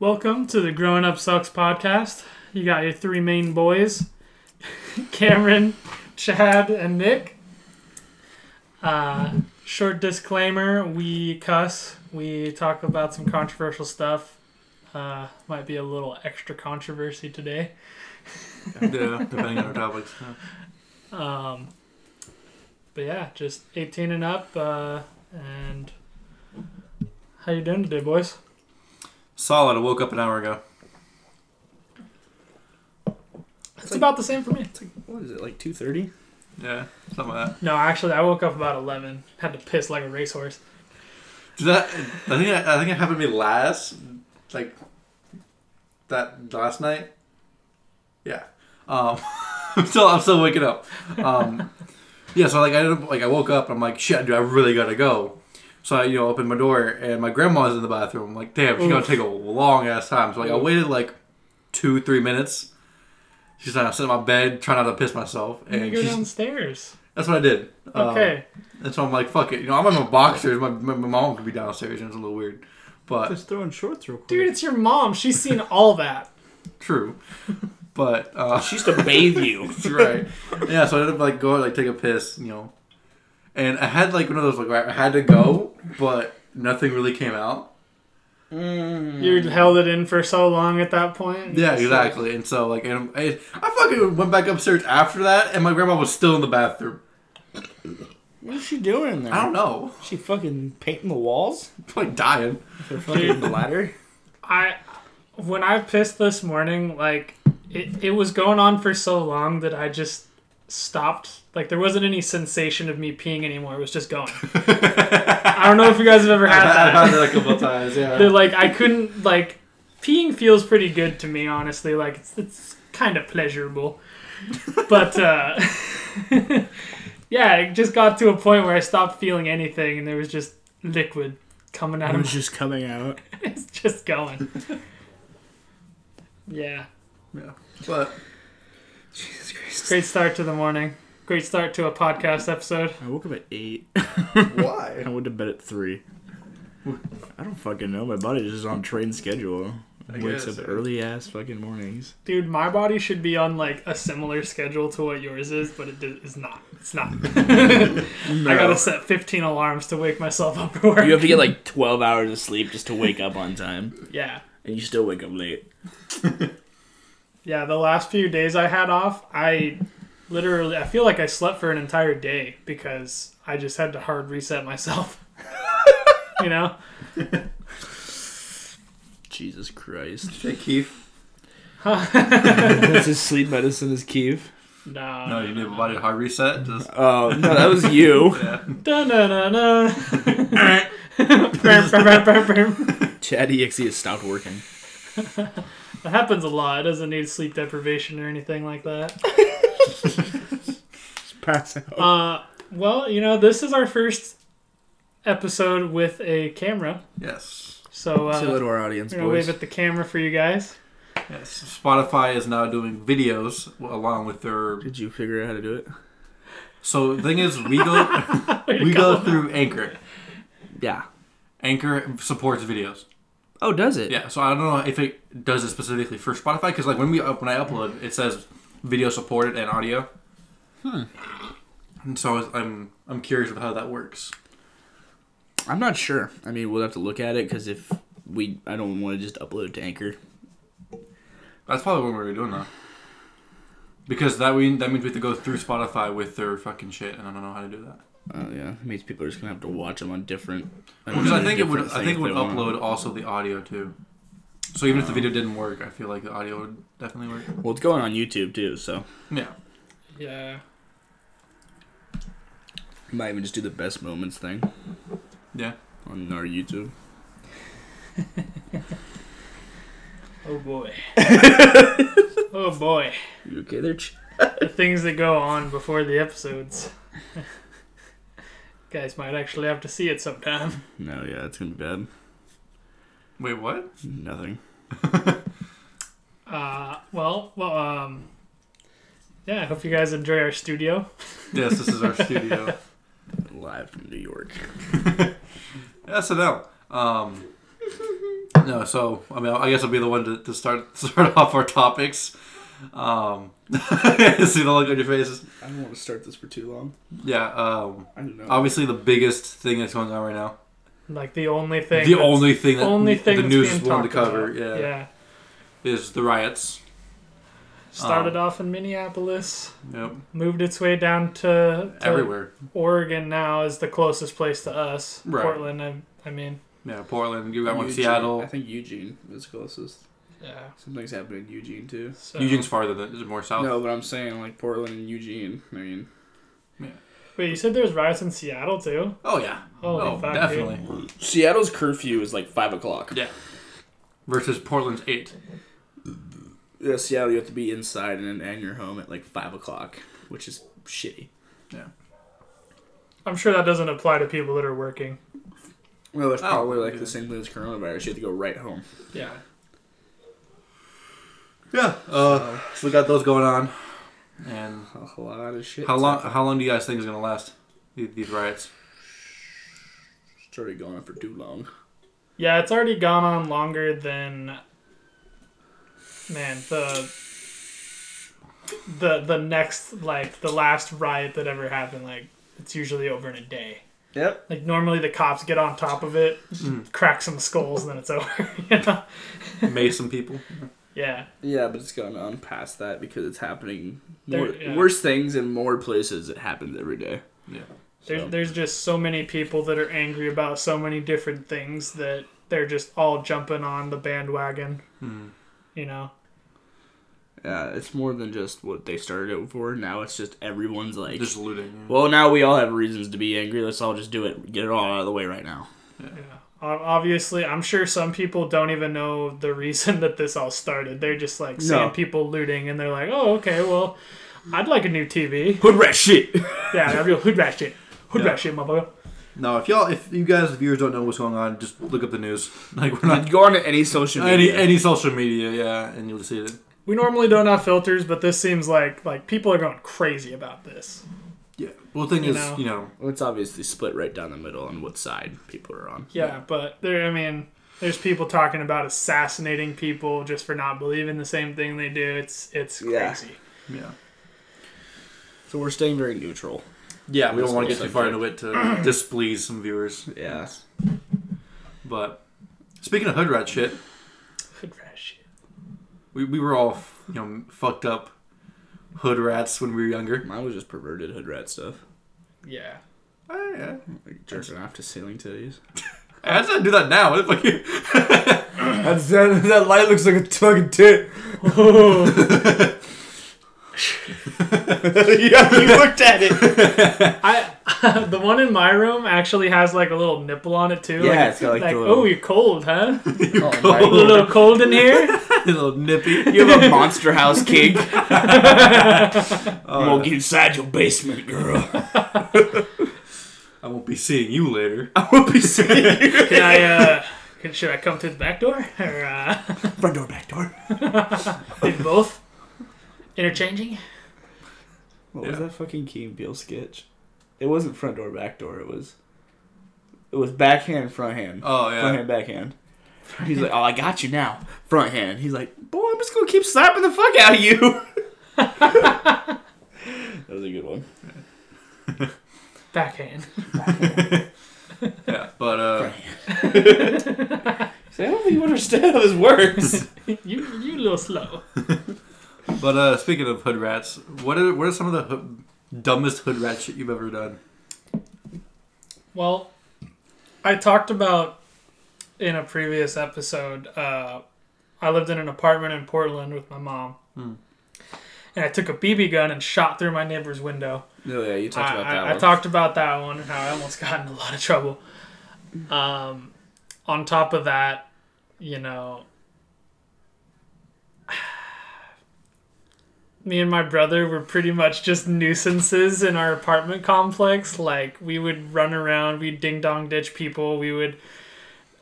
Welcome to the Growing Up Sucks podcast. You got your three main boys Cameron, Chad, and Nick. Uh, short disclaimer we cuss, we talk about some controversial stuff. Uh, might be a little extra controversy today. yeah, depending on our topics. Um, but yeah, just 18 and up. Uh, and how you doing today, boys? Solid. I woke up an hour ago. It's about the same for me. It's like what is it like two thirty? Yeah, something like that. No, actually, I woke up about 11. Had to piss like a racehorse. Did that I think I think it happened to me last, like that last night. Yeah. Um, I'm still I'm still waking up. Um, yeah. So like I like I woke up. I'm like shit, dude. I really gotta go. So I you know opened my door and my grandma's in the bathroom. I'm like damn, she's gonna take a long ass time. So like I waited like two three minutes. She's like, I sit in my bed, trying not to piss myself, You and go she's, downstairs. that's what I did. Um, Okay. and so I'm like, fuck it. You know, I'm in my boxers. My, my, my mom could be downstairs, and it's a little weird. But Just throwing shorts real quick. Dude, it's your mom. She's seen all that. true. But uh, she used to bathe you. right. Yeah, so I ended up like going like take a piss, you know. And I had like one of those like where I had to go, but nothing really came out. Mm. You held it in for so long at that point. Yeah, exactly. And so like, and I, I fucking went back upstairs after that, and my grandma was still in the bathroom. What is she doing there? I don't know, She fucking painting the walls? like dying. Her fucking ladder? I when I pissed this morning, like it, it was going on for so long that I just stopped. Like there wasn't any sensation of me peeing anymore. It was just going. I don't know if you guys have ever had I've that. had that a couple of times. Yeah. that like I couldn't like peeing feels pretty good to me honestly like it's, it's kind of pleasurable but uh yeah it just got to a point where I stopped feeling anything and there was just liquid coming out It of was just coming out. it's just going yeah yeah. But Jesus Christ. great start to the morning great start to a podcast episode I woke up at 8. why? I went to bed at 3. I don't fucking know. My body's just on train schedule. I Wakes guess, up yeah. early ass fucking mornings. dude my body should be on like a similar schedule to what yours is but it is not it's not I gotta set 15 alarms to wake myself up for work. You have to get like 12 hours of sleep just to wake up on time. yeah. And you still wake up late. Yeah, the last few days I had off, I literally, I feel like I slept for an entire day because I just had to hard reset myself. you know? Jesus Christ. Hey, Keith. That's his sleep medicine is Keith. No. No, you need a body hard reset. Just Oh, no, that was you. yeah. Dun, dun, dun, brum. Chad EXE has stopped working. That happens a lot. It doesn't need sleep deprivation or anything like that. Just pass out. Uh, well, you know, this is our first episode with a camera. Yes. So, Say hello uh, to our audience, we're gonna boys. wave at the camera for you guys. Yes. Spotify is now doing videos along with their. Did you figure out how to do it? So the thing is, we go we go. go through Anchor. Yeah. Anchor supports videos. Oh, does it? Yeah. So I don't know if it does it specifically for Spotify because like when we up when I upload, it says video supported and audio. Hmm. And so I was- I'm I'm curious of how that works. I'm not sure. I mean, we'll have to look at it because if we, I don't want to just upload it to Anchor. That's probably what we're doing now. Because that we that means we have to go through Spotify with their fucking shit, and I don't know how to do that. Oh yeah, it means people are just gonna have to watch them on different. Because I think it would I think it would they wanna- upload also the audio too. So even if the video didn't work, I feel like the audio would definitely work. Well, it's going on YouTube too, so Yeah. Yeah. We might even just do the best moments thing Yeah. on our YouTube. Oh boy. oh boy. You okay there? Ch- The things that go on before the episodes. Guys might actually have to see it sometime. No, yeah, it's gonna be bad. Wait, what? Nothing. Uh, well, well, um, yeah. I hope you guys enjoy our studio. Yes, this is our studio. Live from New York. SNL. Um, No, so I mean, I guess I'll be the one to, to start start off our topics. Um, see the look on your faces. I don't want to start this for too long. Yeah. Um, I don't know. obviously, the biggest thing that's going on right now, Like the only thing. the only thing that only thing the news being wanted to cover, about. yeah, Yeah. is the riots. Started Um, off in Minneapolis, Yep. moved its way down to, to Everywhere. Oregon. Now is the closest place to us. Right. Portland. I, I mean, Yeah, Portland. You got one in Seattle. I think Eugene is closest. yeah. Something's happening in Eugene too. So, Eugene's farther than is it more south? No, but I'm saying like Portland and Eugene. I mean, Yeah. Wait, you said there was riots in Seattle too? Oh yeah. Holy oh, fuck, definitely. Seattle's curfew is like five o'clock. Yeah. Versus Portland's eight. Yeah, Seattle, you have to be inside and and you're home at like five o'clock, which is shitty. Yeah. I'm sure that doesn't apply to people that are working. Well, that's Oh, probably like yeah. the same thing as coronavirus. You have to go right home. Yeah. Yeah. Uh, so we got those going on. And A lot of shit. how long? How long do you guys think is gonna last? These, these riots. already going on for too long. Yeah, it's already gone on longer than man, the the the next like the last riot that ever happened, like it's usually over in a day. Yep. Like normally the cops get on top of it, Mm. crack some skulls, and then it's over. you know? Mace some people. Yeah. Yeah, but it's gone on past that because it's happening There- more, yeah. worse things in more places. It happens every day. Yeah. There's So- there's just so many people that are angry about so many different things that they're just all jumping on the bandwagon. Hmm. You know. Yeah, it's more than just what they started it for. Now it's just everyone's like, Just looting. yeah. well, now we all have reasons to be angry. Let's all just do it. Get it all out of the way right now. Yeah. O- Obviously, I'm sure some people don't even know the reason that this all started. They're just like seeing No. people looting, and they're like, "Oh, okay, well, I'd like a new TV." Hood rat shit. Yeah, that'd be a hood rat shit. Hood Yeah. rat shit, motherfucker. No, if y'all, if you guys, viewers don't know what's going on, just look up the news. Like we're not Go on to any social any media. any social media, yeah, and you'll see it. We normally don't have filters, but this seems like like people are going crazy about this. Yeah. Well, the thing You is, know. you know, Well, it's obviously split right down the middle on what side people are on. Yeah, but there, I mean, there's people talking about assassinating people just for not believing the same thing they do. It's it's Yeah. crazy. yeah, So we're staying very neutral. Yeah. We don't want to get too far into it to displease some viewers. Yeah. But speaking of hood rat shit, Hood rat shit. we, we were all you know fucked up hood rats when we were younger. Mine was just perverted hood rat stuff. Yeah. Oh, yeah. Like jerking off to ceiling titties. I had to do that now. What the fuck? That's, that, that light looks like a fucking tit. yeah, you looked at it. I the one in my room actually has like a little nipple on it too. Yeah, like, it's got, like, like little- oh, you're cold, huh? You Oh, a little cold in here. a little nippy. You have a monster house kink. Uh, Won't get inside your basement, girl. I won't be seeing you later. I won't be seeing you. Can I? uh can, Should I come through the back door or uh, Front door, back door. maybe both? Interchanging. What was that fucking Key and Peele sketch? It wasn't front door, back door. It was. It was backhand, front hand. Oh yeah, Front yeah. hand, backhand. He's like, "Oh, I got you now." Front hand. He's like, "Boy, I'm just gonna keep slapping the fuck out of you." that was a good one. Backhand. Yeah, but uh, See, I don't think you understand how this works. you you a little slow. But uh, speaking of hood rats, what are what are some of the hood, dumbest hood rat shit you've ever done? Well, I talked about in a previous episode. Uh, I lived in an apartment in Portland with my mom, Hmm. and I took a BB gun and shot through my neighbor's window. no, yeah, you talked I, about that I one. I talked about that one and how I almost got in a lot of trouble. Um, on top of that, you know, me and my brother were pretty much just nuisances in our apartment complex. Like we would run around, we'd ding dong ditch people, we would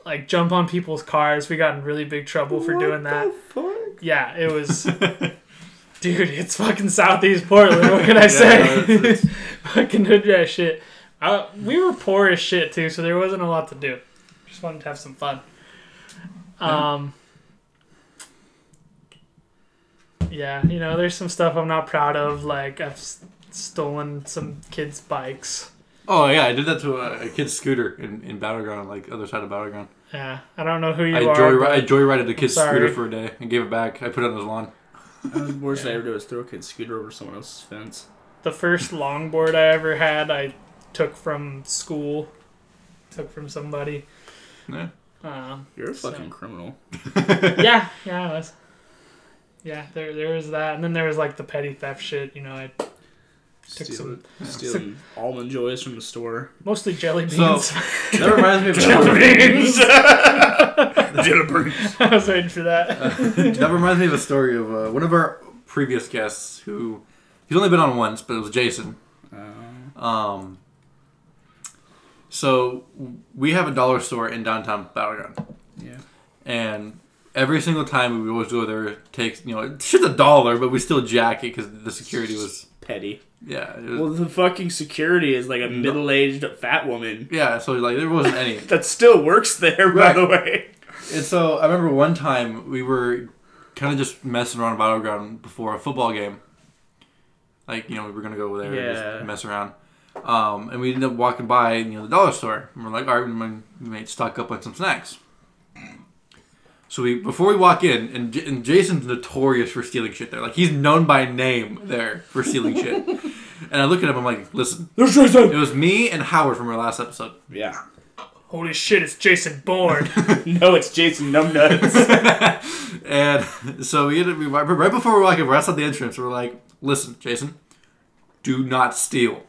like jump on people's cars. We got in really big trouble for doing that. Yeah, it was. Dude, it's fucking Southeast Portland. What can I say? it's- fucking hood rat shit. Uh, we were poor as shit too, so there wasn't a lot to do. Just wanted to have some fun. Um, yeah, you know, there's some stuff I'm not proud of. Like I've s- stolen some kids' bikes. Oh yeah, I did that to a, a kid's scooter in, in Battleground, like other side of Battleground. Yeah, I don't know who you I are. joy but I joyrided a kid's sorry. scooter for a day and gave it back. I put it on his lawn. The worst I ever did was throw a kid's scooter over someone else's fence. the first longboard I ever had, I took from school. Took from somebody. Yeah. Um, You're a So- fucking criminal. yeah, yeah, I was. Yeah, there there was that, and then there was like the petty theft shit. You know, I Took Stealing, some- stealing almond joys from the store. mostly jelly So- beans. That reminds me of jelly beans. Jitterbug. I was waiting for that. that reminds me of a story of uh, one of our previous guests who he's only been on once, but it was Jason. Uh, Um, so we have a dollar store in downtown Battleground, yeah. and every single time we would always go there, it takes you know it's just a dollar, but we still jack it because the security was Petty. yeah was, Well, the fucking security is like a middle-aged fat woman yeah. So like there wasn't any. that still works there, Right. by the way. And so I remember one time we were kind of just messing around Battleground before a football game. Like, you know, we were going to go over there and Yeah. just mess around. Um, and we ended up walking by, you know, the dollar store. And we're like, all right, we might- we might stock up on some snacks. So we, before we walk in, and, J- and Jason's notorious for stealing shit there. Like, he's known by name there for stealing shit. And I look at him, I'm like, listen, There's Jason. it was me and Howard from our last episode. Yeah. Holy shit! It's Jason Bourne. No, it's Jason Numbnuts. And so we, ended, we right before we walk in, we're outside the entrance. We're like, "Listen, Jason, do not steal.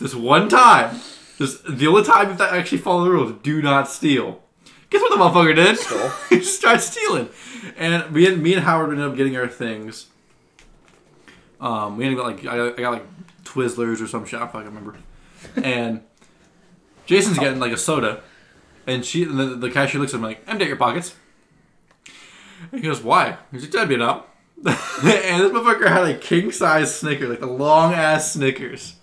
This one time, this the only time you have to actually follow the rules. Do not steal." Guess what the motherfucker did? Stole. he just started stealing. And me and me and Howard ended up getting our things. Um, we ended up like I got, I got like Twizzlers or some shit. I don't fucking remember. And Jason's getting like a soda, and she and the, the cashier looks at him like, "Empty out your pockets." And he goes, "Why?" He's like, "That'd be enough." and this motherfucker had a king size Snicker, like the long ass Snickers,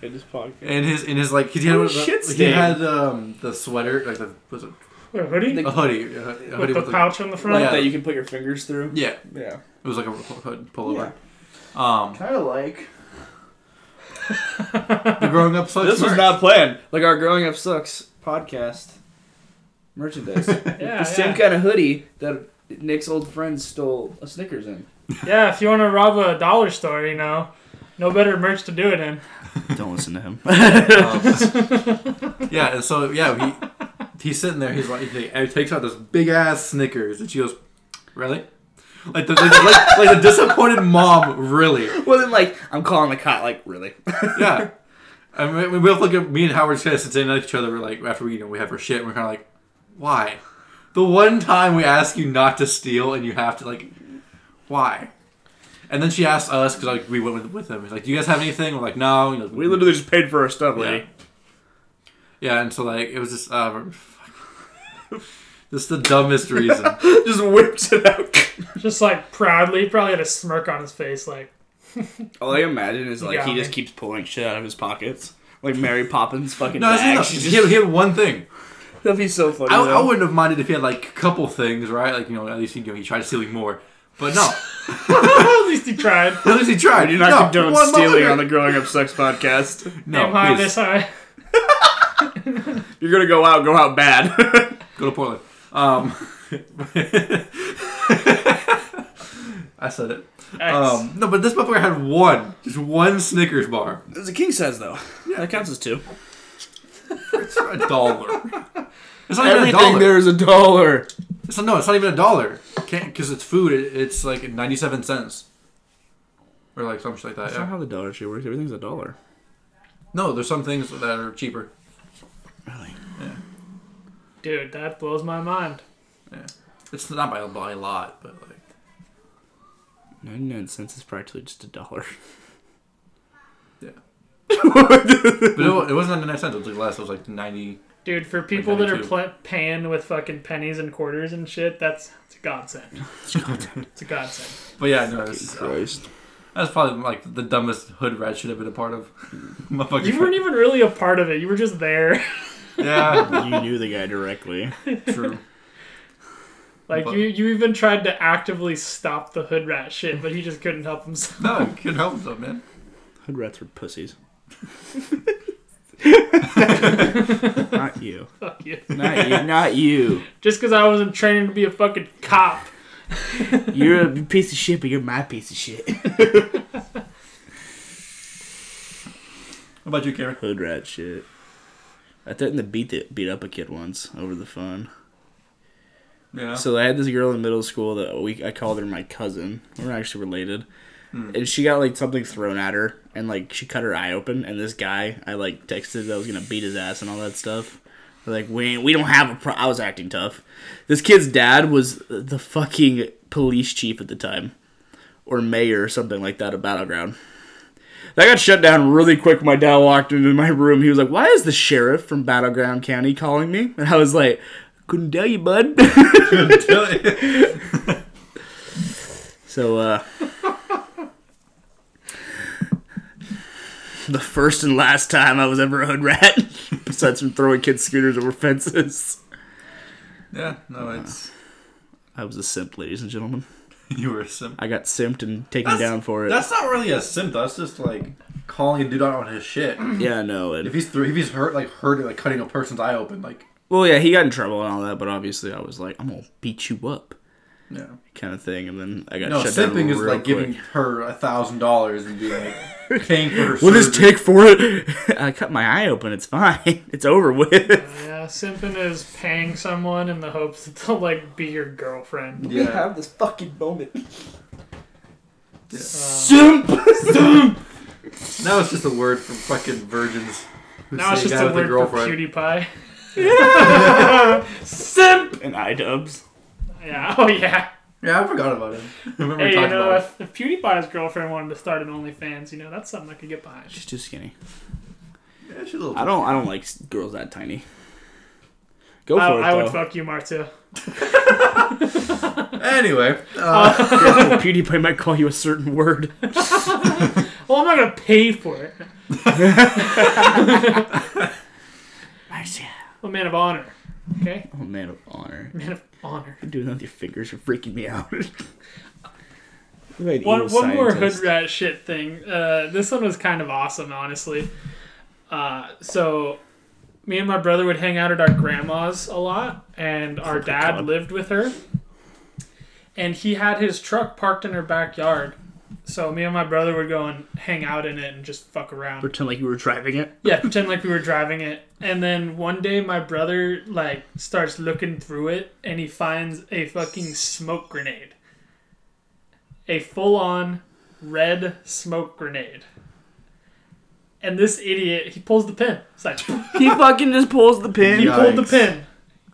In his pocket. and his in his like he had Oh, the- shit he had um, the sweater like the was it a hoodie a hoodie, a, a hoodie with the with pouch on the front. Yeah. That you can put your fingers through. yeah, Yeah. it was like a hood pullover. Um, Kind of like. the growing up sucks. This was not planned. Like our Growing Up Sucks podcast merchandise. Yeah, the same kind of hoodie that Nick's old friend stole a Snickers in. yeah, if you want to rob a dollar store, you know, no better merch to do it in. Don't listen to him. Um, yeah, and so yeah, he he's sitting there. He's like, he, and he takes out this big ass Snickers, and she goes, "Really?" Like the, like, like, like the disappointed mom, really? well, then, like, I'm calling the cop. Like, really? Yeah. I mean, we both look at me and Howard kind of sitting next to each other. We're like, after we you know we have our shit, and we're kind of like, why? The one time we ask you not to steal, and you have to like, why? And then she asked us because like we went with, with them. He's like, "Do you guys have anything?" We're like, "No." You know, we literally just paid for our stuff, Yeah. lady. Yeah, and so like it was just uh, this is the dumbest reason. just whips it out. Just like proudly, probably had a smirk on his face, like All I imagine is like Yeah, he just man. keeps pulling shit out of his pockets, like Mary Poppins fucking No, bag. no, She's he, just- had, he had one thing. That'd be so funny. I, I though. wouldn't have minded if he had like a couple things, right? Like you know, at least you know, he tried stealing more. But no, at least he tried. at least he tried. I do not no, condone one stealing motherfucker- on the Growing Up Sex podcast. No, Aim high, please. miss high. You're gonna go out, go out bad. Go to Portland. Um, I said it. Um, no, but this motherfucker had one, just one Snickers bar. It's a king size though. Yeah, that counts as two. It's a dollar. It's not even a Everything dollar. there is a dollar. It's not, no, it's not even a dollar. Can't because it's food. It, it's like ninety-seven cents, or like something like that. That's Yeah. not how the dollar shit works. Everything's a dollar. No, there's some things that are cheaper. Really? Dude, that blows my mind. Yeah. It's not by, by a lot, but like Ninety-nine cents is practically just a dollar. Yeah. but it, wa- it wasn't ninety-nine cents. It was like less. It was like ninety. Dude, for people that are 92. pl- paying with fucking pennies and quarters and shit, that's it's a godsend. it's a godsend. But yeah, no, it's, uh, Christ. that's probably like the dumbest hood rat should have been a part of. Motherfucker. You weren't even really a part of it. You were just there. Yeah, you knew the guy directly. true. Like But- you, you even tried to actively stop the hood rat shit, but he just couldn't help himself. No, you can help himself, man. Hood rats were pussies. not you. Fuck you. Not you. Not you. Just because I wasn't training to be a fucking cop. You're a piece of shit, but you're my piece of shit. How about you, Cameron? Hood rat shit. I threatened to beat the, beat up a kid once over the phone. Yeah. So I had this girl in middle school that we I called her my cousin. We're actually related. Hmm. And she got like something thrown at her and like she cut her eye open and this guy I like texted that I was gonna beat his ass and all that stuff. Like we we don't have a pro I was acting tough. This kid's dad was the fucking police chief at the time. Or mayor or something like that of Battleground. That got shut down really quick when my dad walked into my room. He was like, Why is the sheriff from Battleground County calling me? And I was like, Couldn't tell you, bud. So, uh. the first and last time I was ever a hood rat, besides from throwing kids' scooters over fences, yeah. No, it's I was a simp, ladies and gentlemen. you were a simp. I got simped and taken That's- down for it. That's not really a simp. That's just like calling a dude out on his shit. yeah, no. If he's through, if he's hurt, like hurting, like cutting a person's eye open, like well, yeah, he got in trouble and all that, but obviously I was like, I'm gonna beat you up, yeah. kind of thing. And then I got No, shut down simping is like giving her a thousand dollars and being like paying for her. What does surgery. take for it? I cut my eye open. It's fine. It's over with. Yeah, simping is paying someone in the hopes that they'll like be your girlfriend. Yeah. Have this fucking moment. Uh, Simp. Now it's just a word for fucking virgins. now it's just a with word for PewDiePie. Simp and iDubbbz. Yeah. Oh yeah. Yeah, I forgot about it. I remember Hey, you talking know, about if, if PewDiePie's girlfriend wanted to start an OnlyFans, you know, that's something I could get behind. She's too skinny. Yeah, she's a little. I don't. I don't like girls that tiny. Go for I, it I would fuck you, Marta. Anyway, uh, Careful, PewDiePie might call you a certain word. Well, I'm not gonna pay for it. Marcia. I'm a man of honor. Okay, a man of honor. man of honor. You're doing that with your fingers. You're freaking me out. Like One, one more hood rat shit thing. Uh, this one was kind of awesome, honestly. Uh, so, me and my brother would hang out at our grandma's a lot, and our Oh dad God. lived with her. And he had his truck parked in her backyard. So, me and my brother would go and hang out in it and just fuck around. Pretend like you were driving it. Yeah, pretend like we were driving it. And then one day my brother like starts looking through it and he finds a fucking smoke grenade. A full on red smoke grenade. And this idiot, he pulls the pin. It's like He fucking just pulls the pin. he pulled the Yikes. pin.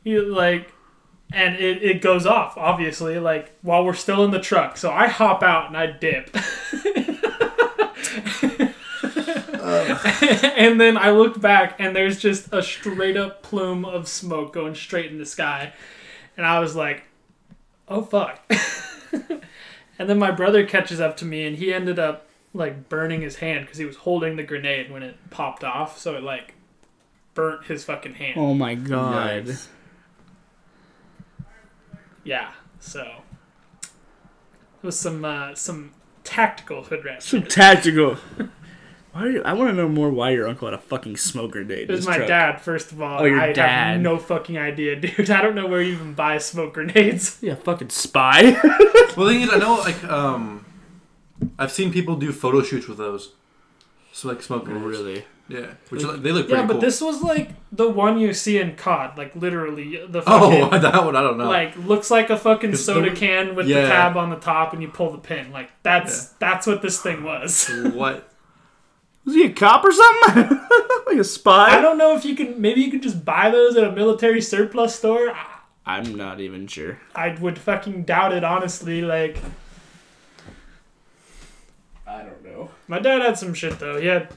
He like and it, it goes off, obviously, like while we're still in the truck. So I hop out and I dip. and then I look back and there's just a straight up plume of smoke going straight in the sky. And I was like, oh fuck. and then my brother catches up to me and he ended up like burning his hand because he was holding the grenade when it popped off. So it like burnt his fucking hand. Oh my god. Yikes. Yeah. So it was some uh, some tactical hood rat. Some shit. tactical. Why are you, I want to know more why your uncle had a fucking smoke grenade. It in was my truck. dad, first of all. Oh, your I dad. have no fucking idea, dude. I don't know where you even buy smoke grenades. Yeah, fucking spy. well, the thing is, I know like um, I've seen people do photo shoots with those. So like smoke grenades. really? Yeah, which are- they look pretty Yeah, but cool. this was like the one you see in COD, like literally the oh, that one I don't know. like looks like a fucking soda the- can with the tab on the top, and you pull the pin. Like that's that's what this thing was. what? Was he a cop or something? like a spy? I don't know if you can. Maybe you could just buy those at a military surplus store. I- I'm not even sure. I would fucking doubt it, honestly. Like, I don't know. my dad had some shit though. He had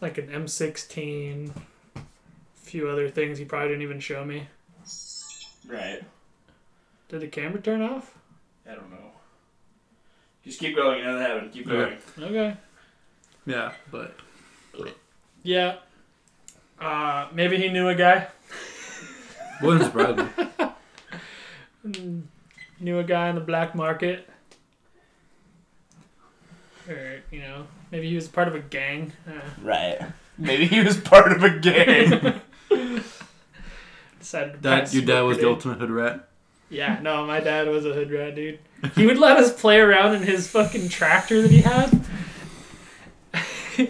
like an M16, a few other things he probably didn't even show me. Right. Did the camera turn off? I don't know. Just keep going. Nothing happened. Keep going. Okay. Yeah, but Yeah. Uh, maybe he knew a guy. wouldn't surprise me. Knew a guy on the black market, or you know, maybe he was part of a gang. Uh, Right. Maybe he was part of a gang. decided to Dad, your dad was the ultimate hood rat. Yeah, no, my dad was a hood rat, dude. He would let us play around in his fucking tractor that he had.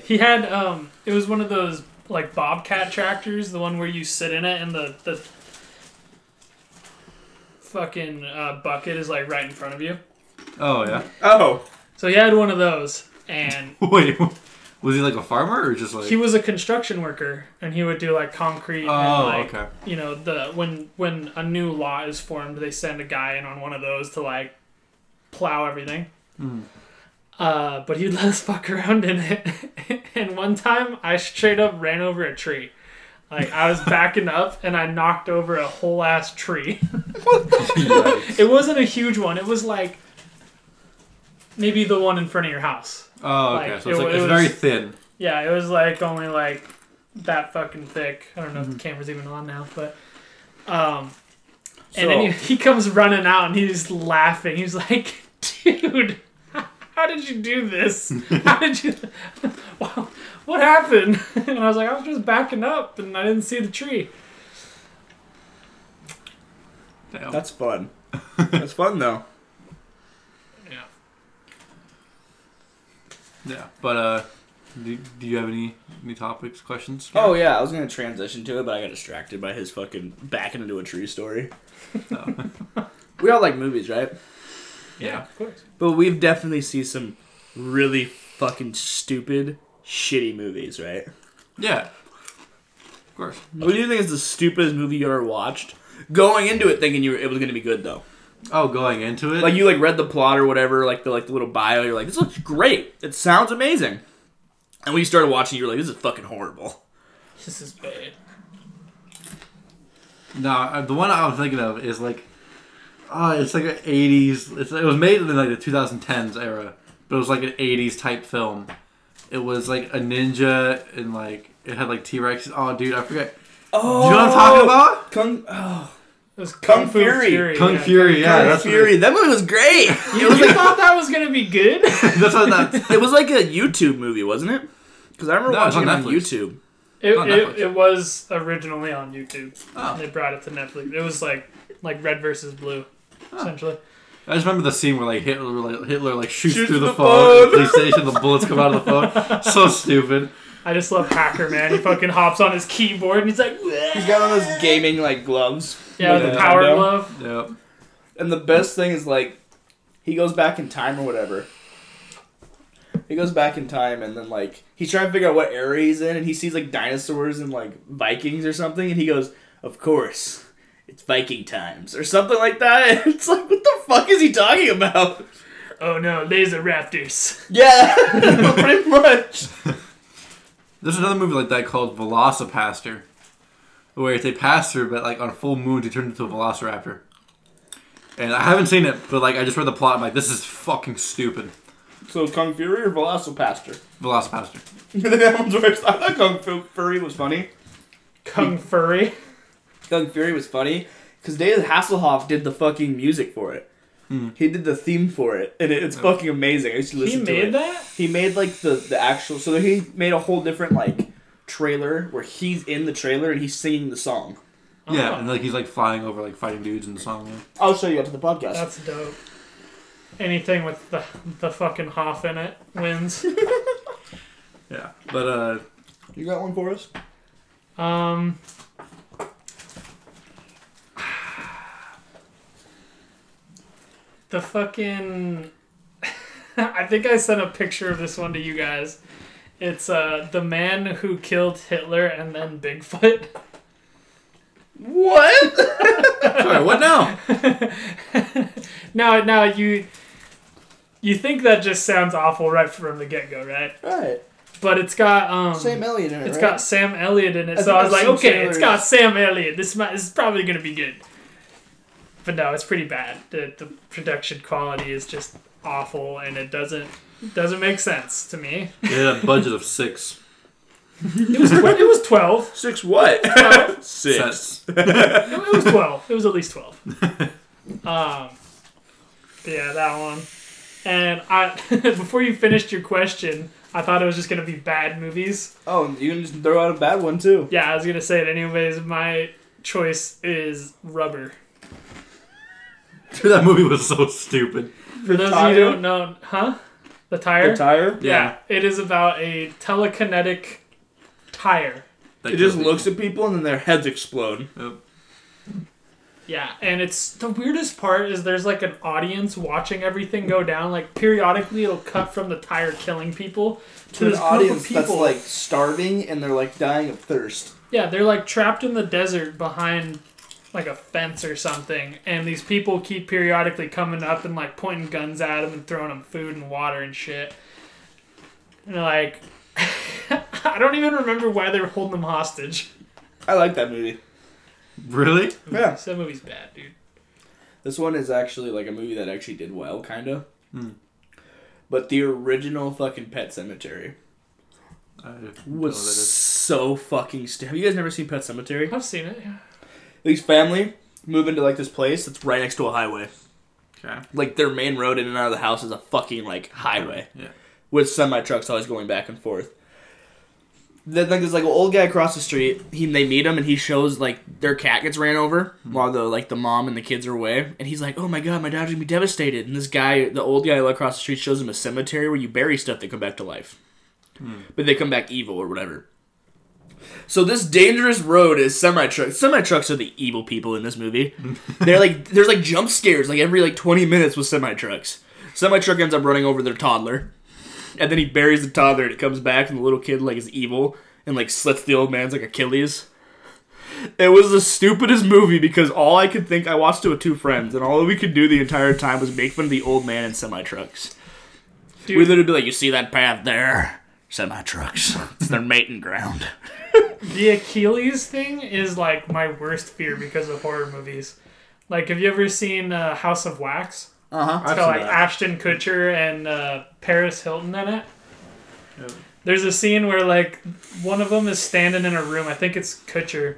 he had um it was one of those like bobcat tractors, the one where you sit in it and the the fucking uh, bucket is like right in front of you. Oh yeah. oh. So he had one of those and Wait, was he like a farmer or just like? he was a construction worker and he would do like concrete and oh, like okay. you know the when when a new lot is formed they send a guy in on one of those to like plow everything Mm. uh, but he'd let us fuck around in it and one time i straight up ran over a tree like i was backing up and i knocked over a whole ass tree it wasn't a huge one it was like maybe the one in front of your house Oh, okay. Like, so it's it like it's it very thin. yeah it was like only like that fucking thick i don't know if Mm-hmm. the camera's even on now but um So, And then he, he comes running out and he's laughing. He's like, dude, how did you do this? How did you. Wow, what happened? And I was like, I was just backing up and I didn't see the tree. Damn. that's fun. That's fun though. Yeah. Yeah, but uh, do, do you have any any topics, questions? Oh yeah, I was gonna transition to it, but I got distracted by his fucking backing into a tree story. Oh. we all like movies, right? Yeah. of course. But we've definitely seen some really fucking stupid, shitty movies, right? Yeah. Of course. What do you think is the stupidest movie you ever watched? Going into it thinking you were, it was gonna be good though. Oh, going into it. Like you like read the plot or whatever, like the like the little bio, you're like, this looks great. It sounds amazing. And when you started watching, you were like, this is fucking horrible. This is bad. No, uh, the one I was thinking of is like, oh, it's like an '80s. It's, it was made in like the 2010s era, but it was like an '80s type film. It was like a ninja and like it had like T Rex. Oh, dude, I forget. Oh, Do you know what I'm talking about? Kung, oh, It was Kung Kung, Fu Fury. Fury. Kung yeah, Fury, yeah, Kung that's what Fury. That movie was great. You, you thought that was gonna be good? That's what that. it was like a YouTube movie, wasn't it? Because I remember No, it's watching it on on YouTube. It, on it, it was originally on YouTube. Oh. They brought it to Netflix. It was like like red versus blue, essentially. I just remember the scene where like Hitler, like Hitler, like shoots, Shoots through the, the phone, phone. PlayStation, the bullets come out of the phone. So stupid. I just love Hackerman. He fucking hops on his keyboard and he's like, He's got one of those gaming like gloves. yeah, with Like the a power Nintendo. glove. Yep. And the best thing is like, he goes back in time or whatever. He goes back in time and then like he's trying to figure out what era he's in and he sees like dinosaurs and like Vikings or something and he goes, "Of course, it's Viking times" or something like that. And it's like, what the fuck is he talking about? Oh no, laser raptors. Yeah, pretty much. There's another movie like that called VelociPastor, where if they pass through, but like on a full moon, they turn into a Velociraptor. And I haven't seen it, but like I just read the plot. I'm like, this is fucking stupid. So Kung Fury or VelociPastor? VelociPastor. that one's worse. I thought Kung Fu- Fury was funny. Kung Furry. Kung Fury was funny because David Hasselhoff did the fucking music for it. Hmm. He did the theme for it, and it, it's fucking amazing. I used to He listen to made that? He made like the the actual. So he made a whole different like trailer where he's in the trailer and he's singing the song. Yeah, Oh. and like he's like flying over, like fighting dudes in the song. Yeah. I'll show you after the podcast. That's dope. Anything with the the fucking Hoff in it wins. Yeah, but uh, you got one for us? Um. The fucking. I think I sent a picture of this one to you guys. It's uh the man who killed Hitler and then Bigfoot. What? sorry, what now? now, now you you think that just sounds awful right from the get go, right? right. But it's got um Sam Elliott in it. It's right? got Sam Elliott in it, I so I was like, okay, it's got Sam Elliott. This might, this is probably gonna be good. But no, it's pretty bad. The the production quality is just awful, and it doesn't doesn't make sense to me. Yeah, a budget of six It was tw- it was twelve. six what? Twelve. Six. sets. No, it was twelve. It was at least twelve. Um, Yeah, that one. And I before you finished your question, I thought it was just gonna be bad movies. Oh, you can just throw out a bad one too. Yeah, I was gonna say it anyways. My choice is Rubber. Dude, that movie was so stupid. For those of you who don't know, huh? The tire. The tire. yeah, it is about a telekinetic tire. That It just killed looks at people and then their heads explode. Yep. Yeah, and it's the weirdest part is there's like an audience watching everything go down. Like periodically, it'll cut from the tire killing people to, To an group audience of people. that's like starving and they're like dying of thirst. yeah, they're like trapped in the desert behind like a fence or something, and these people keep periodically coming up and like pointing guns at them and throwing them food and water and shit. And like, I don't even remember why they were holding them hostage. I like that movie. Really? Yeah. That movie's bad, dude. This one is actually like a movie that actually did well, kind of. Hmm. But the original fucking Pet Sematary I don't know what was so fucking. St- Have you guys never seen Pet Sematary? I've seen it. Yeah. These family move into like this place that's right next to a highway. Okay. Like their main road in and out of the house is a fucking like highway. Yeah. with semi trucks always going back and forth. Then like there's like an old guy across the street. He they meet him and he shows like their cat gets ran over hmm. while the like the mom and the kids are away. And he's like, "Oh my god, my dad's gonna be devastated." And this guy, the old guy across the street, shows him a cemetery where you bury stuff that come back to life, hmm. but they come back evil or whatever. So this dangerous road is semi trucks. Semi trucks are the evil people in this movie. They're like there's like jump scares like every like 20 minutes with semi trucks. Semi truck ends up running over their toddler and then he buries the toddler and it comes back and the little kid like is evil and like slits the old man's like Achilles. It was the stupidest movie because all I could think I watched it with two friends and all we could do the entire time was make fun of the old man and semi trucks. We literally be like, "You see that path there? Semi trucks. It's their mating ground." the Achilles thing is like my worst fear because of horror movies. Like, have you ever seen uh, House of Wax? Uh huh. It's got like Ashton Kutcher and uh, Paris Hilton in it. Yep. There's a scene where like one of them is standing in a room. I think it's Kutcher,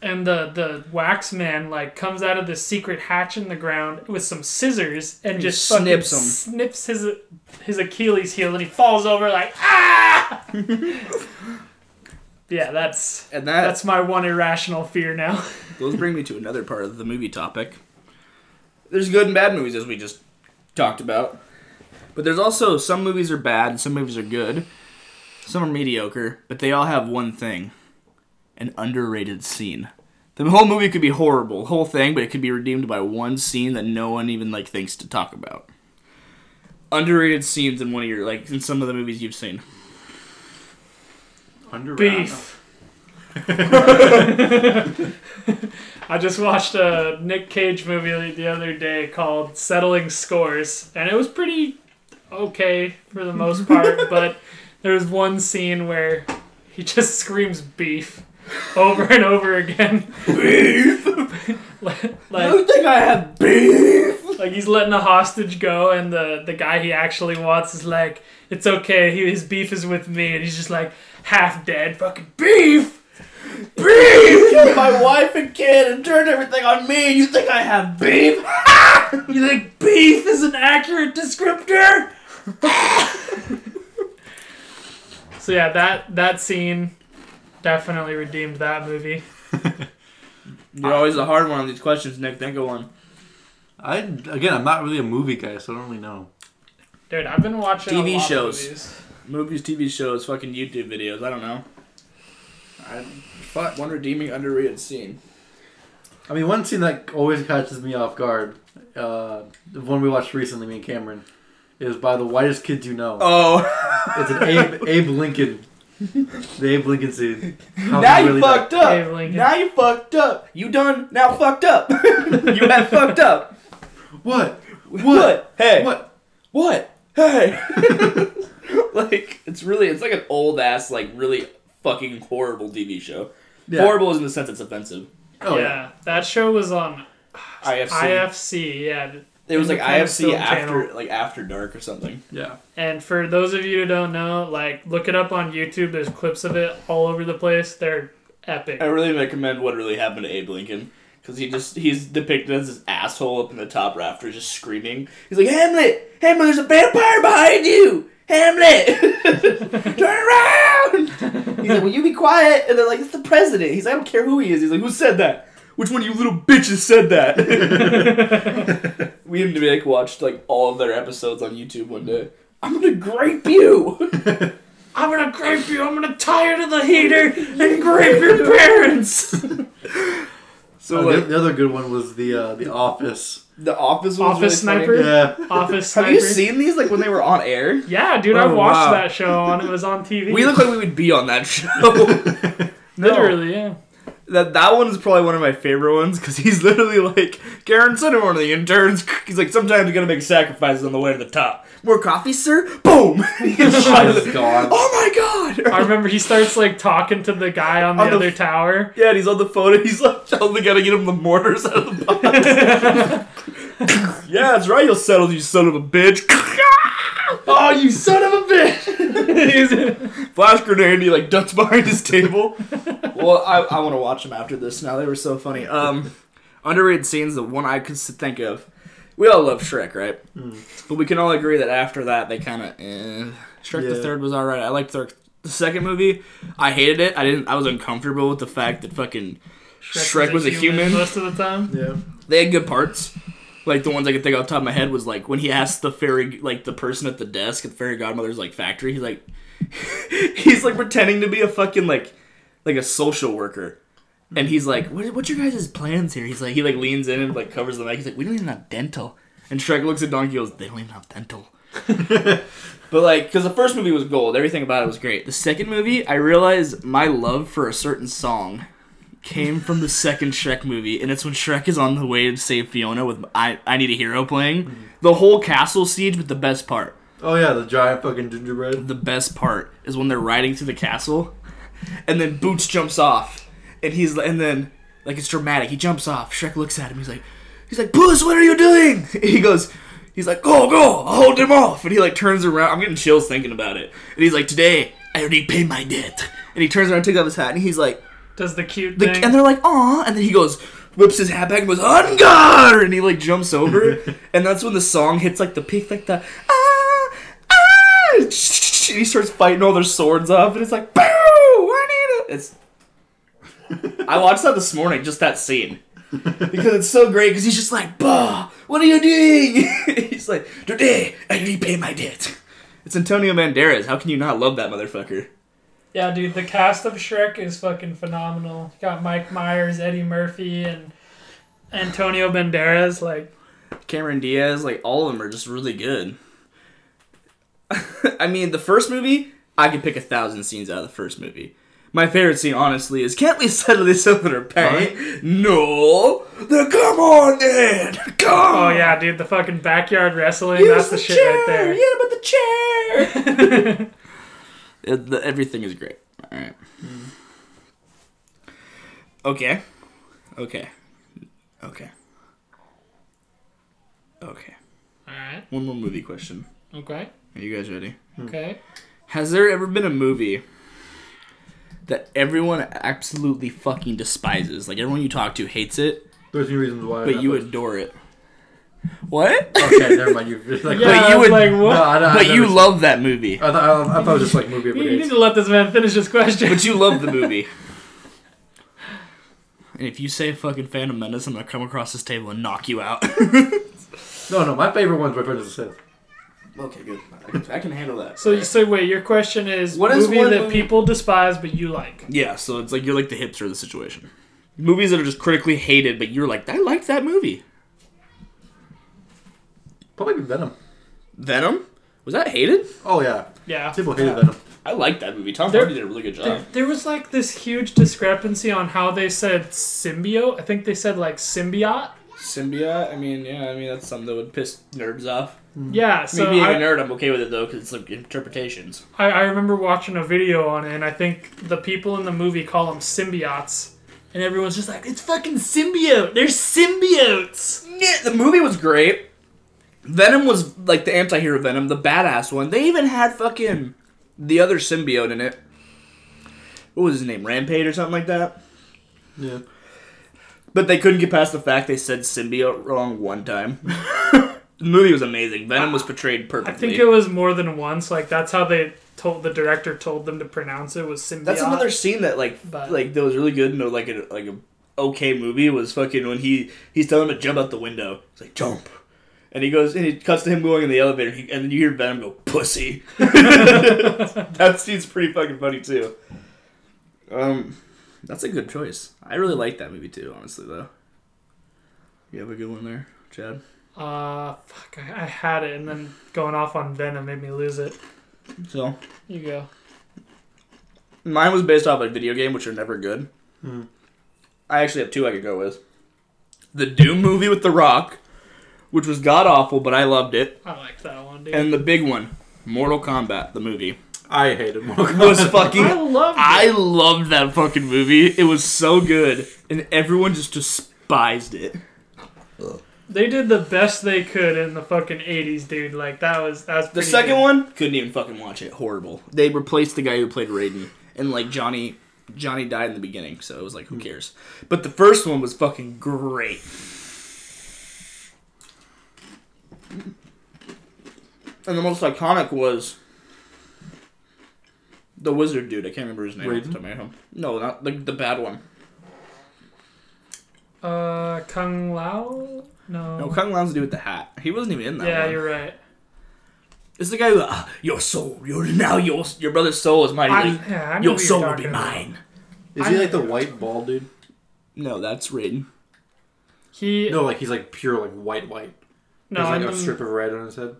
and the the wax man like comes out of this secret hatch in the ground with some scissors and He just snips him. Snips his his Achilles heel and he falls over like ah. yeah, that's And that that's my one irrational fear now. those bring me to another part of the movie topic. There's good and bad movies, as we just talked about. But there's also some movies are bad and some movies are good. Some are mediocre, but they all have one thing an underrated scene. The whole movie could be horrible, whole thing, but it could be redeemed by one scene that no one even like thinks to talk about. Underrated scenes in one of your like in some of the movies you've seen. Underrated. Beef. I just watched a Nick Cage movie the other day called Settling Scores, and it was pretty okay for the most part, but there was one scene where he just screams beef over and over again. Beef! like, you think I have beef? like he's letting the hostage go, and the, the guy he actually wants is like, it's okay, he, his beef is with me, and he's just like, half dead, fucking beef! Beef! Killed my wife and kid and turned everything on me. You think I have beef? You think beef is an accurate descriptor? so yeah, that that scene definitely redeemed that movie. You're always the hard one on these questions, Nick. Think of one. I again, I'm not really a movie guy, so I don't really know. Dude, I've been watching TV a lot shows. Of movies. Movies, TV shows, fucking YouTube videos. I don't know. I fuck one redeeming underrated scene. I mean, one scene that always catches me off guard, uh, the one we watched recently, me and Cameron, is by the whitest kids you know. Oh, It's an Abe, Abe Lincoln. The Abe Lincoln scene. How now you really fucked died. up. Abe Lincoln. Now you fucked up. You done now fucked up. you have fucked up. What? What? Hey. What? What? Hey. like it's really it's like an old ass like really fucking horrible TV show. Yeah. Horrible is in the sense it's offensive. Oh, yeah, yeah. that show was on IFC. IFC. Yeah, It was like IFC after Channel. like after dark or something. Yeah. And for those of you who don't know, like look it up on YouTube. There's clips of it all over the place. They're epic. I really recommend what really happened to Abe Lincoln because he just he's depicted as this asshole up in the top rafters, just screaming. He's like, Hamlet, Hamlet, there's a vampire behind you, Hamlet, turn around. He's like, will you be quiet? And they're like, it's the president. He's like, I don't care who he is. He's like, who said that? Which one of you little bitches said that? we and Nick watched like all of their episodes on YouTube one day. I'm gonna grape you. I'm gonna grape you. I'm gonna tie you to the heater and grape your parents. So Uh, like, the, the other good one was the uh, the Office. the Office was Office really Sniper? funny. Yeah. Office Sniper. Have you seen these like when they were on air? Yeah, dude, Oh, I've watched wow. that show on. It was on TV. We look like we would be on that show. literally, yeah. That that one is probably one of my favorite ones because he's literally like Garen Center, one of the interns. He's like, sometimes you gotta make sacrifices on the way to the top. More coffee, sir? Boom! He gets shot in God. oh my god! I remember he starts like talking to the guy on the On the- other tower. Yeah, and he's on the phone and he's like, only gotta get him the mortars out of the box. yeah, that's right, you'll settle, you son of a bitch. Oh, you son of a bitch! Flash grenade, and he like ducks behind his table. well, I, I want to watch them after this now. They were so funny. Um, underrated scenes, the one I could think of. We all love Shrek, right? But we can all agree that after that, they kind of. Eh. Shrek the Third was alright. I liked the, the second movie. I hated it. I didn't. I was uncomfortable with the fact that fucking Shrek, was a human. most of the time. Yeah. They had good parts. Like the ones I could think off the top of my head was like when he asked the fairy, like the person at the desk at the fairy godmother's like factory. He's like, he's like pretending to be a fucking like, like a social worker, and he's like, what, what's your guys' plans here? He's like, he like leans in and like covers the mic. He's like, we don't even have dental. And Shrek looks at Donkey, and goes, they don't even have dental. but like, because the first movie was gold, everything about it was great. The second movie, I realized my love for a certain song came from the second Shrek movie, and it's when Shrek is on the way to save Fiona with I, I Need a Hero playing. Mm-hmm. The whole castle siege, but the best part. Oh yeah, the giant fucking gingerbread. The best part is when they're riding through the castle, and then Boots jumps off, and he's and then like it's dramatic. He jumps off. Shrek looks at him. He's like, he's like, Puss, what are you doing? He goes, he's like, go, go, I'll hold him off. And he like turns around. I'm getting chills thinking about it. And he's like, today I already paid my debt. And he turns around, takes off his hat, and he's like, Does the cute the, thing. and they're like, aw, and then he goes, whips his hat back and goes, on guard, and he like jumps over, and that's when the song hits like the peak, like the ah ah, and he starts fighting all their swords off, and it's like, boo, I need a. It's. I watched that this morning, just that scene. Because it's so great, because he's just like, bah, what are you doing? he's like, today I repay my debt. It's Antonio Banderas. How can you not love that motherfucker? Yeah, dude, the cast of Shrek is fucking phenomenal. You got Mike Myers, Eddie Murphy, and Antonio Banderas. Like, Cameron Diaz, like all of them are just really good. I mean, the first movie, I could pick a thousand scenes out of the first movie. My favorite scene, honestly, is can't we settle this over a paint? No, then come on then, come. oh yeah, dude, the fucking backyard wrestling. Use that's the, the shit chair. right there. Yeah, but the chair. It- the- everything is great. All right. Hmm. Okay. Okay. Okay. Okay. All right. One more movie question. Okay. Are you guys ready? Hmm. Hmm. Okay. Has there ever been a movie that everyone absolutely fucking despises? Like everyone you talk to hates it, Thirteen reasons why. but you adore it. What? Okay, never mind. You like. Yeah, you I was would- like, No, what? I, I, But I you never- love that movie. I thought, I, I thought it was just like movie You, you need to let this man finish his question. But you love the movie. And if you say fucking Phantom Menace, I'm gonna come across this table and knock you out. No, no, my favorite one's Return of the Sith. okay, good. I can, I can handle that. So, so wait, your question is What is movie one that movie- people despise but you like? Yeah, so it's like you're like the hipster of the situation. Movies that are just critically hated, but you're like, I liked that movie. Probably Venom. Venom? Was that hated? Oh yeah, Yeah. people hated Venom. I liked that movie. Tom There- Hardy did a really good job. There, there was like this huge discrepancy on how they said symbiote. I think they said like symbiote. Symbiote. I mean, yeah. I mean, that's something that would piss nerds off. Mm-hmm. Yeah, so Me being I, a nerd, I'm okay with it though, because it's like interpretations. I, I remember watching a video on it, and I think the people in the movie call them symbiotes, and everyone's just like, "It's fucking symbiote. They're symbiotes." Yeah, the movie was great. Venom was like the anti-hero Venom, the badass one. They even had fucking the other symbiote in it. What was his name? Rampage or something like that. Yeah. But they couldn't get past the fact they said symbiote wrong one time. the movie was amazing. Venom was portrayed perfectly. I think it was more than once. Like that's how they told the director told them to pronounce it was symbiote. That's another scene that like But- like that was really good and like a like a okay movie was fucking when he he's telling him to jump out the window. He's like jump, and he goes and he cuts to him going in the elevator. He, and then you hear Venom go pussy. that scene's pretty fucking funny too. Um, that's a good choice. I really like that movie too. Honestly though, you have a good one there, Chad. Uh, fuck, I, I had it, and then going off on Venom made me lose it. So You go. mine was based off a video game, which are never good. Hmm. I actually have two I could go with. The Doom movie with The Rock, which was god awful, but I loved it. I like that one, dude. And the big one, Mortal Kombat, the movie, I hated Mortal Kombat. was fucking. I loved it. I loved that fucking movie. It was so good, and everyone just despised it. They did the best they could in the fucking eighties, dude. Like that was that was The second good. one, couldn't even fucking watch it. Horrible. They replaced the guy who played Raiden, and like Johnny, Johnny died in the beginning, so it was like, who hmm. cares? But the first one was fucking great. And the most iconic was the wizard dude. I can't remember his name. Raiden? top of my head. No, not the the bad one. Uh, Kung Lao. No. No, Kung Lao's the dude with the hat. He wasn't even in that yeah, one. you're right. It's the guy who, ah, your soul, your now your your brother's soul is mine. I, yeah, I know your who you're soul will talking be about. mine. Is he like the white bald dude? No, that's Raiden. He No, like he's like pure like white white. No, There's like a the- strip of red on his head.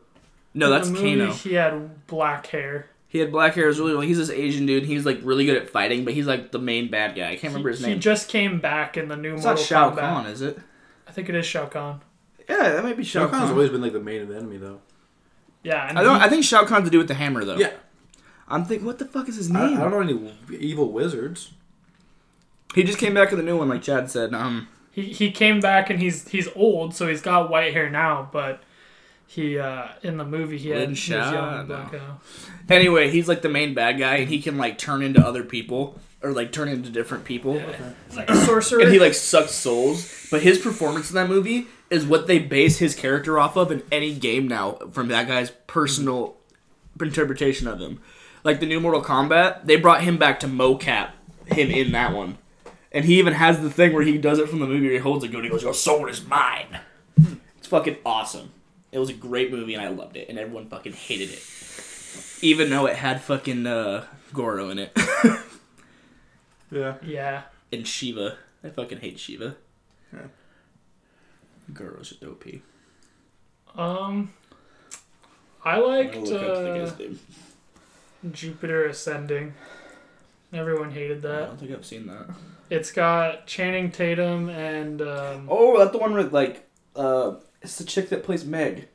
No, in that's the movie, Kano. He had black hair. He had black hair. It was really he's this Asian dude. He's like really good at fighting, but he's like the main bad guy. I can't remember his he, name. He just came back in the new it's Mortal not Shao Kombat. Kahn, is it? I think it is Shao Kahn. Yeah, that might be Shao Shao Kahn's Kahn. always been like the main enemy though. Yeah, and I don't. he- I think Shao Kahn's to do with the hammer though. Yeah, I'm thinking, what the fuck is his I, I don't know any evil wizards. He just came back in the new one, like Chad said. Um, he he came back and he's he's old, so he's got white hair now. But he uh in the movie he had Lin he was young and No. black hair. anyway, he's like the main bad guy, and he can like turn into other people or like turn into different people. He's like a sorcerer. and he like sucks souls. But his performance in that movie is what they base his character off of in any game now, from that guy's personal interpretation of him. Like the new Mortal Kombat, they brought him back to mocap him in that one, and he even has the thing where he does it from the movie. Where he holds a gun, and he goes, "Your soul is mine." It's fucking awesome. It was a great movie, and I loved it, and everyone fucking hated it, even though it had fucking uh, Goro in it Yeah. yeah. and Sheeva. I fucking hate Sheeva. Yeah. Goro's just OP. Um, I liked look uh. Jupiter Ascending. Everyone hated that. I don't think I've seen that. It's got Channing Tatum and um, Oh, that's the one with like, uh, it's the chick that plays Meg,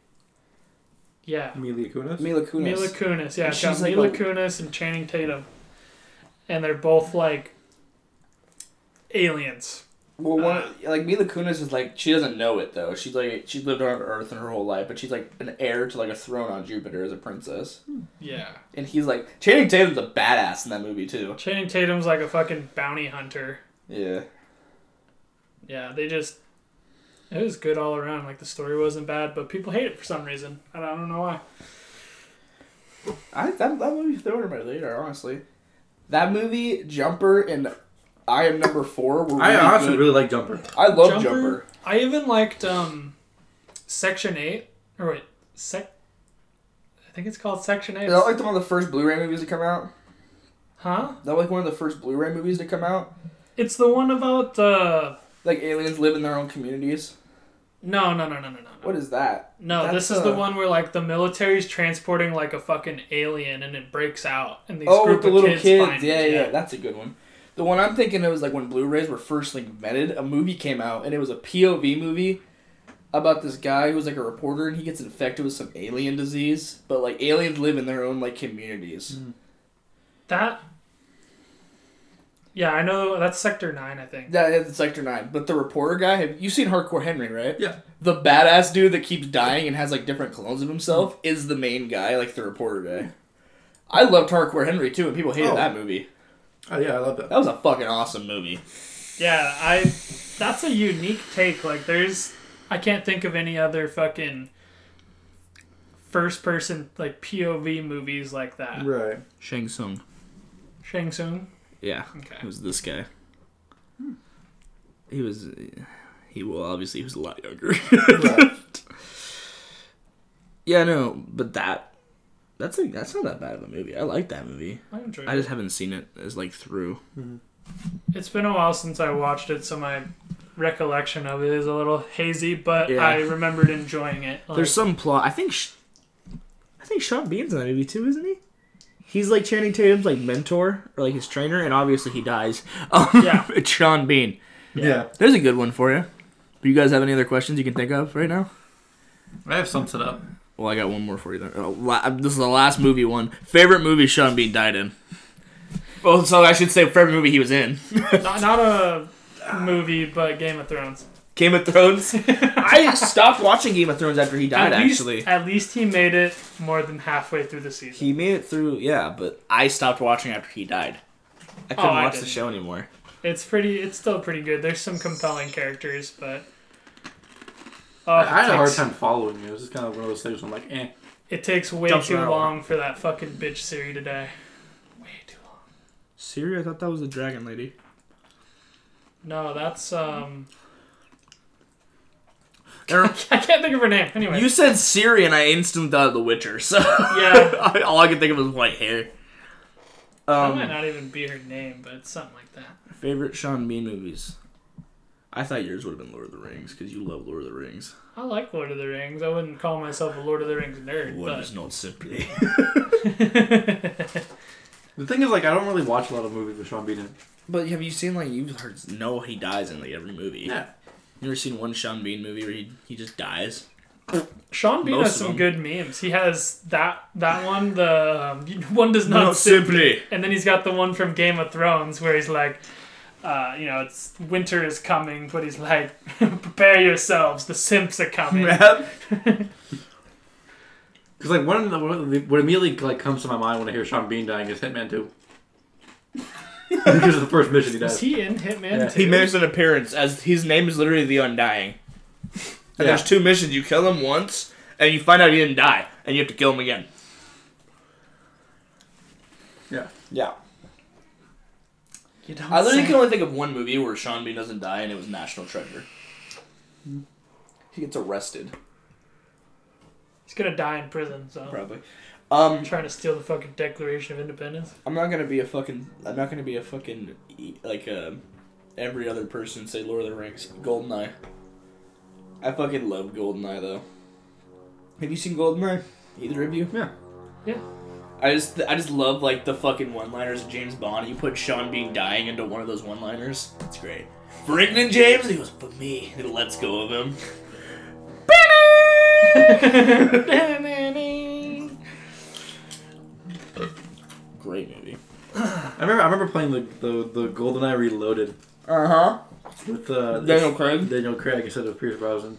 yeah, Mila Kunis. Mila Kunis. Mila Kunis. Yeah, And it's got she's like Mila a- Kunis and Channing Tatum, and they're both like aliens. Well, one uh. like Mila Kunis is like she doesn't know it though. She's like she's lived on Earth in her whole life, but she's like an heir to like a throne on Jupiter as a princess. Hmm. Yeah, And he's like Channing Tatum's a badass in that movie too. Channing Tatum's like a fucking bounty hunter. Yeah. Yeah, they just it was good all around. Like the story wasn't bad, but people hate it for some reason. I don't, I don't know why. I that, that movie thrown in my radar, honestly. That movie, Jumper, and I Am Number Four were really I honestly good. really like Jumper. I love Jumper. I even liked um, Section Eight. Or wait, sec. I think it's called Section Eight. Is that like one of the first Blu-ray movies to come out? huh? Is that like one of the first Blu-ray movies to come out? It's the one about uh. Like aliens live in their own communities. No, no, no, no, no, no. What is that? No, That's, this is the uh, one where like the military's transporting like a fucking alien and it breaks out and these oh, group with the of little kids, kids. find yeah, it. yeah, that's a good one. The one I'm thinking of is like when Blu-rays were first like invented. A movie came out and it was a POV movie about this guy who was like a reporter and he gets infected with some alien disease. But like aliens live in their own like communities. Hmm. That. Yeah, I know that's Sector Nine. I think. Yeah, it's Sector Nine. But the reporter guy, have you seen Hardcore Henry, right? Yeah. The badass dude that keeps dying and has like different clones of himself is the main guy, like the reporter guy. I loved Hardcore Henry too, and people hated Oh. that movie. Oh yeah, I love that. That was a fucking awesome movie. Yeah, I. That's a unique take. Like, there's. I can't think of any other fucking first person, like, POV movies like that. Right. Shang Tsung. Shang Tsung? Yeah, Okay. it was this guy. He was, he well, obviously he was a lot younger. right. yeah, no, but that, that's a, that's not that bad of a movie. I like that movie. I enjoyed I it. just haven't seen it as like through. It's been a while since I watched it, so my recollection of it is a little hazy, but Yeah. I remembered enjoying it. Like, There's some plot. I think, Sh- I think Sean Bean's in that movie too, isn't he? He's like Channing Tatum's like mentor or like his trainer, and obviously he dies. Um, Yeah. it's Sean Bean. Yeah. There's a good one for you. Do you guys have any other questions you can think of right now? I have some set up. Well, I got one more for you. Then. Oh, this is the last movie one. Favorite movie Sean Bean died in. Well, so I should say favorite movie he was in. not, not a movie, but Game of Thrones. Game of Thrones. I stopped watching Game of Thrones after he died. at least, actually, at least he made it more than halfway through the season. he made it through. Yeah, but I stopped watching after he died. I couldn't Oh, I watch the didn't. show anymore. It's pretty. It's still pretty good. There's some compelling characters, but oh, I had it a hard time following you. It was just kind of one of those things where I'm like, eh. It takes way Jumps too long for that fucking bitch Siri to die. Way too long. Siri, I thought that was the dragon lady. No, that's um. I can't think of her name. Anyway, You said Siri, and I instantly thought of The Witcher. So Yeah. all I could think of was white hair. that might Um, not even be her name, but it's something like that. favorite Sean Bean movies. I thought yours would have been Lord of the Rings because you love Lord of the Rings. I like Lord of the Rings. I wouldn't call myself a Lord of the Rings nerd, What but is not simply? The thing is, like, I don't really watch a lot of movies with Sean Bean in. But have you seen like you've heard no he dies in like every movie? Yeah. You ever seen one Sean Bean movie where he he just dies? Sean Bean Most has some them. good memes. He has that that one, the um, one does not simply, and then he's got the one from Game of Thrones where he's like, uh, you know, it's winter is coming, but he's like, prepare yourselves, the simps are coming. Because, like, one of the, one of the- what immediately, like, comes to my mind when I hear Sean Bean dying is Hitman 2. because it's the first mission he Was does. he in Hitman? Yeah. too? He makes an appearance as his name is literally the Undying. And Yeah. there's two missions. You kill him once, and you find out he didn't die, and you have to kill him again. Yeah. Yeah. You don't I literally say. can only think of one movie where Sean Bean doesn't die, and it was National Treasure. He gets arrested, He's gonna die in prison, so probably. Um, trying to steal the fucking Declaration of Independence. I'm not gonna be a fucking. I'm not gonna be a fucking e- like uh, every other person say Lord of the Rings, Goldeneye. I fucking love Goldeneye though. Have you seen Goldeneye? Either of you? Yeah. Yeah. I just I just love like the fucking one-liners of James Bond. You put Sean Bean dying into one of those one-liners. It's great. Brinkman James, he goes, "But me," and lets go of him. Great movie. I remember I remember playing the, the, the GoldenEye Reloaded Uh huh. with uh, Daniel Craig. Daniel Craig instead of Pierce Brosnan.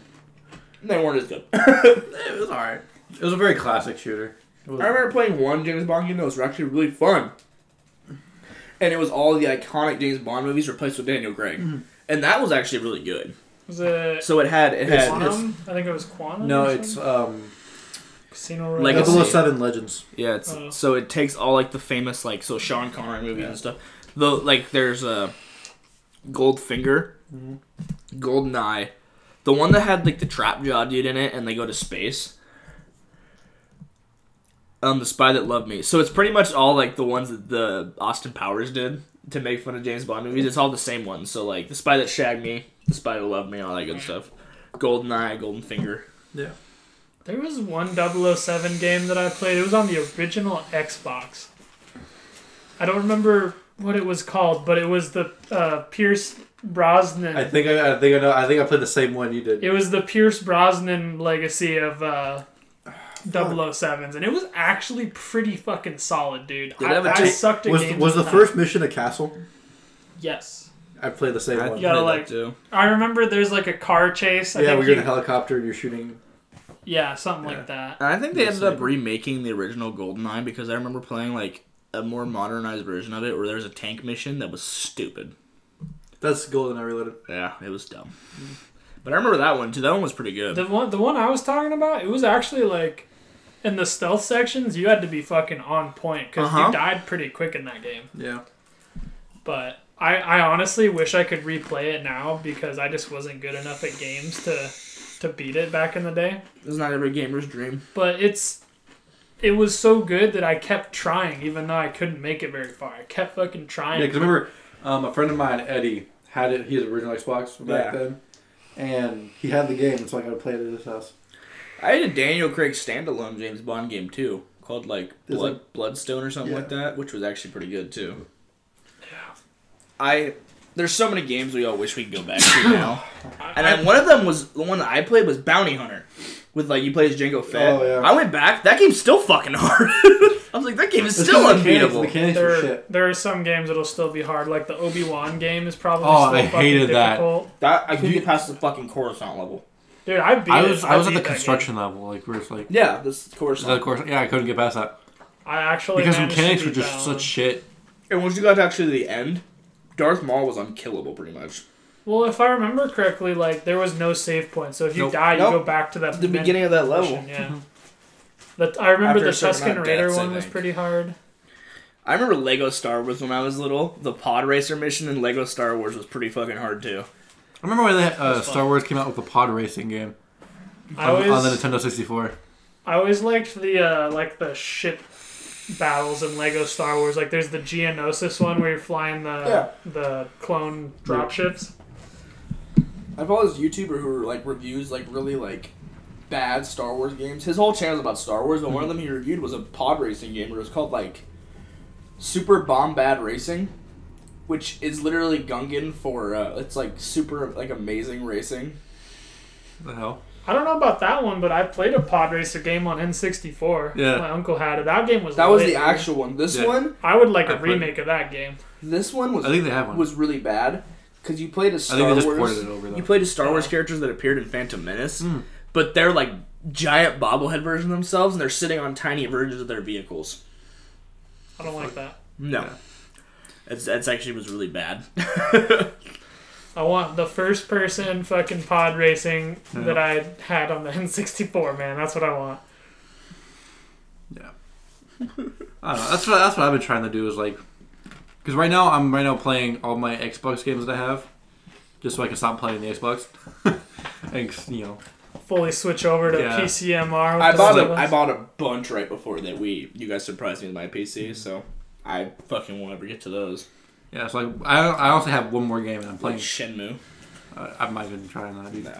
They weren't as good. It was alright. It was a very classic shooter. It was, I remember playing one James Bond game that was actually really fun. And it was all the iconic James Bond movies replaced with Daniel Craig. And that was actually really good. Was it So it had it had Quantum? I think it was Quantum. no, it's um, Casino Royale. Like Legacy. 007 Legends. yeah, it's Oh. so it takes all like the famous like so Sean Connery movies Yeah. and stuff. Though like there's a Goldfinger, Mhm. Goldeneye, the one that had like the trap jaw dude in it and they go to space. Um, the spy that loved me. So it's pretty much all like the ones that the Austin Powers did to make fun of James Bond movies. It's all the same ones. So like the spy that shagged me, the spy that loved me, all that good stuff. Golden Eye, Golden Finger. Yeah. There was one 007 game that I played. It was on the original Xbox. I don't remember what it was called, but it was the uh, Pierce Brosnan. I think I, I think I know. I think I played the same one you did. it was the Pierce Brosnan legacy of uh, 007s, and it was actually pretty fucking solid, dude. Did I, it have a I sucked at Was games was at the time. first mission a castle? Yes. I played the same one. Yeah, played that like- too. I remember there's like a car chase. I yeah, think we were in a helicopter and you're shooting. Yeah, something Yeah. like that. And I think they The ended up remaking the original GoldenEye because I remember playing like a more modernized version of it where there's a tank mission that was stupid. That's GoldenEye related. Yeah, it was dumb. But I remember that one too. That one was pretty good. The one, the one I was talking about, it was actually like in the stealth sections, you had to be fucking on point because Uh-huh. you died pretty quick in that game. Yeah. But I, I honestly wish I could replay it now because I just wasn't good enough at games to to beat it back in the day. It's not every gamer's dream. But it's it was so good that I kept trying, even though I couldn't make it very far. I kept fucking trying. Yeah, because remember, um, a friend of mine, Eddie, had it. He had original Xbox back Yeah. then, and he had the game, so I got to play it at his house. I had a Daniel Craig standalone James Bond game too, called like There's, Blood, like- Bloodstone or something Yeah. like that, which was actually pretty good too. Yeah. I there's so many games we all wish we could go back to now, and then one of them was the one that I played was Bounty Hunter, with like you play as Jango Fett. Oh, yeah. I went back. That game's still fucking hard. I was like, that game is It's still just the mechanics- unbeatable. The mechanics were there, shit. there are some games that'll still be hard. Like the Obi Wan game is probably Oh, still I fucking hated that. difficult. That I couldn't You- get past the fucking Coruscant level. Dude, I beat I it. was I was at the that construction level, like where just like. Yeah, this Of Coruscant. course, yeah, I couldn't get past that. I actually because the managed to mechanics were just that such shit. And once you got to actually the end, Darth Maul was unkillable pretty much. Well, if I remember correctly, like there was no save point, so if you Nope. die, you Nope. go back to that The beginning of that level. portion, Yeah. The, I remember After the certain Tusken Raider deaths, one was pretty hard. I remember Lego Star Wars when I was little. The Pod Racer mission in Lego Star Wars was pretty fucking hard too. I remember when they, uh, Star. Wars came out with the pod racing game I on, on the Nintendo 64. I always liked the uh, like the ship battles in Lego Star Wars. Like there's the Geonosis one where you're flying the the clone dropships. I follow this YouTuber who like reviews like really like bad Star Wars games. His whole channel is about Star Wars, but one of them he reviewed was a pod racing game. Where it was called like Super Bombad Racing, which is literally Gungan for uh, it's like super like amazing racing. The hell? I don't know about that one, but I played a pod racer game on N64. Yeah. my uncle had it. That game was That was lit, the dude. actual one. This Yeah. one, I would like I a played- remake of that game. this one was I think they have one. was really bad because you played as I Star think they just Wars. ported it over though. You played a Star Wars characters that appeared in Phantom Menace, Mm. but they're like giant bobblehead versions of themselves, and they're sitting on tiny versions of their vehicles. I don't like that. No, Yeah. It's that's actually was really bad. I want the first person fucking pod racing Yeah. that I had on the N64, man. That's what I want. Yeah. I don't know. That's what that's what I've been trying to do is like, because right now I'm right now playing all my Xbox games that I have, just so I can stop playing the Xbox. and you know, Fully switch over to Yeah. PCMR. I bought a Zeldas. I bought a bunch right before that we you guys surprised me with my PC, so I fucking won't ever get to those. yeah. So like, I I also have one more game and I'm Like playing. Shenmue. Uh, I might not even trying that either.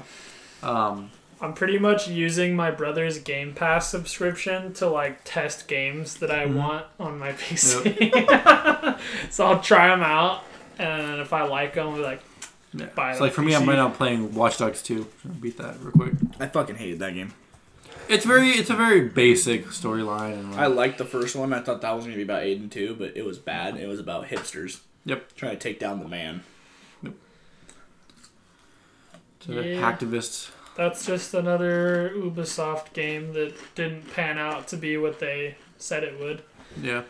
No. Um, I'm pretty much using my brother's Game Pass subscription to like test games that I Mhm. want on my PC. so I'll try them out, and if I like them, I'll be like, yeah. Buy So the like for me, I'm PC. right now playing Watch Dogs 2. So I'll beat that real quick. I fucking hated that game. It's very it's a very basic storyline like, I liked the first one. I thought that was gonna be about Aiden too, but it was bad. It was about hipsters. Yep. Trying to take down the man. to Yeah. hacktivists. that's just another Ubisoft game that didn't pan out to be what they said it would. Yeah.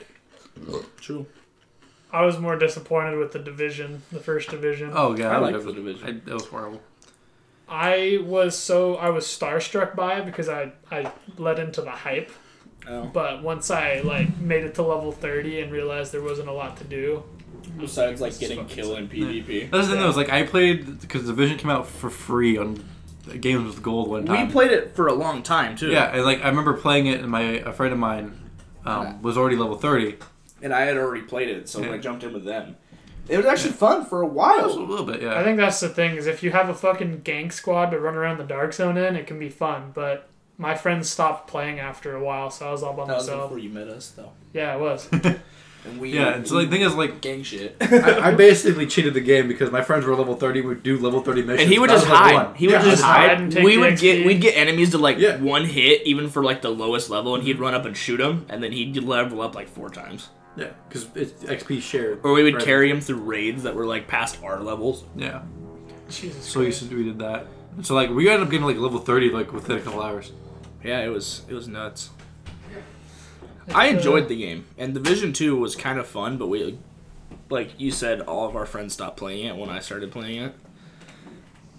True. I was more disappointed with the division, the first division. Oh yeah, I would liked The Division. I, it was horrible. I was so I was starstruck by it because I I led into the hype. Oh. But once I like made it to level thirty and realized there wasn't a lot to do, Besides like getting fucking killed in PvP. That's the thing Yeah. though. Is like I played because Division came out for free on games with gold one time. We played it for a long time too. Yeah, and like I remember playing it, and my a friend of mine um, Yeah. was already level thirty. And I had already played it, so Yeah. I jumped in with them. It was actually fun for a while. A while. little bit, yeah. I think that's the thing is if you have a fucking gang squad to run around the dark zone in, it can be fun. But my friends stopped playing after a while, so I was all by That was myself. before you met us, though. Yeah, it was. And we Yeah, and so like, the thing is like gang shit. I, I basically cheated the game because my friends were level thirty, would do level thirty missions. And he would I was just level hide. one. He would Yeah, just just hide hide. and take we the would get XP. we'd get enemies to like Yeah. one hit, even for like the lowest level, and he'd run up and shoot him, and then he'd level up like four times. Yeah, because it's XP shared. Or we would Right. carry him through raids that were like past our levels. Yeah, Jesus. so we, Christ. used to- we did that. So like we ended up getting like level thirty like within a couple hours. Yeah, it was it was nuts. I uh, enjoyed the game, and Division Two was kind of fun, but we like you said, all of our friends stopped playing it when I started playing it.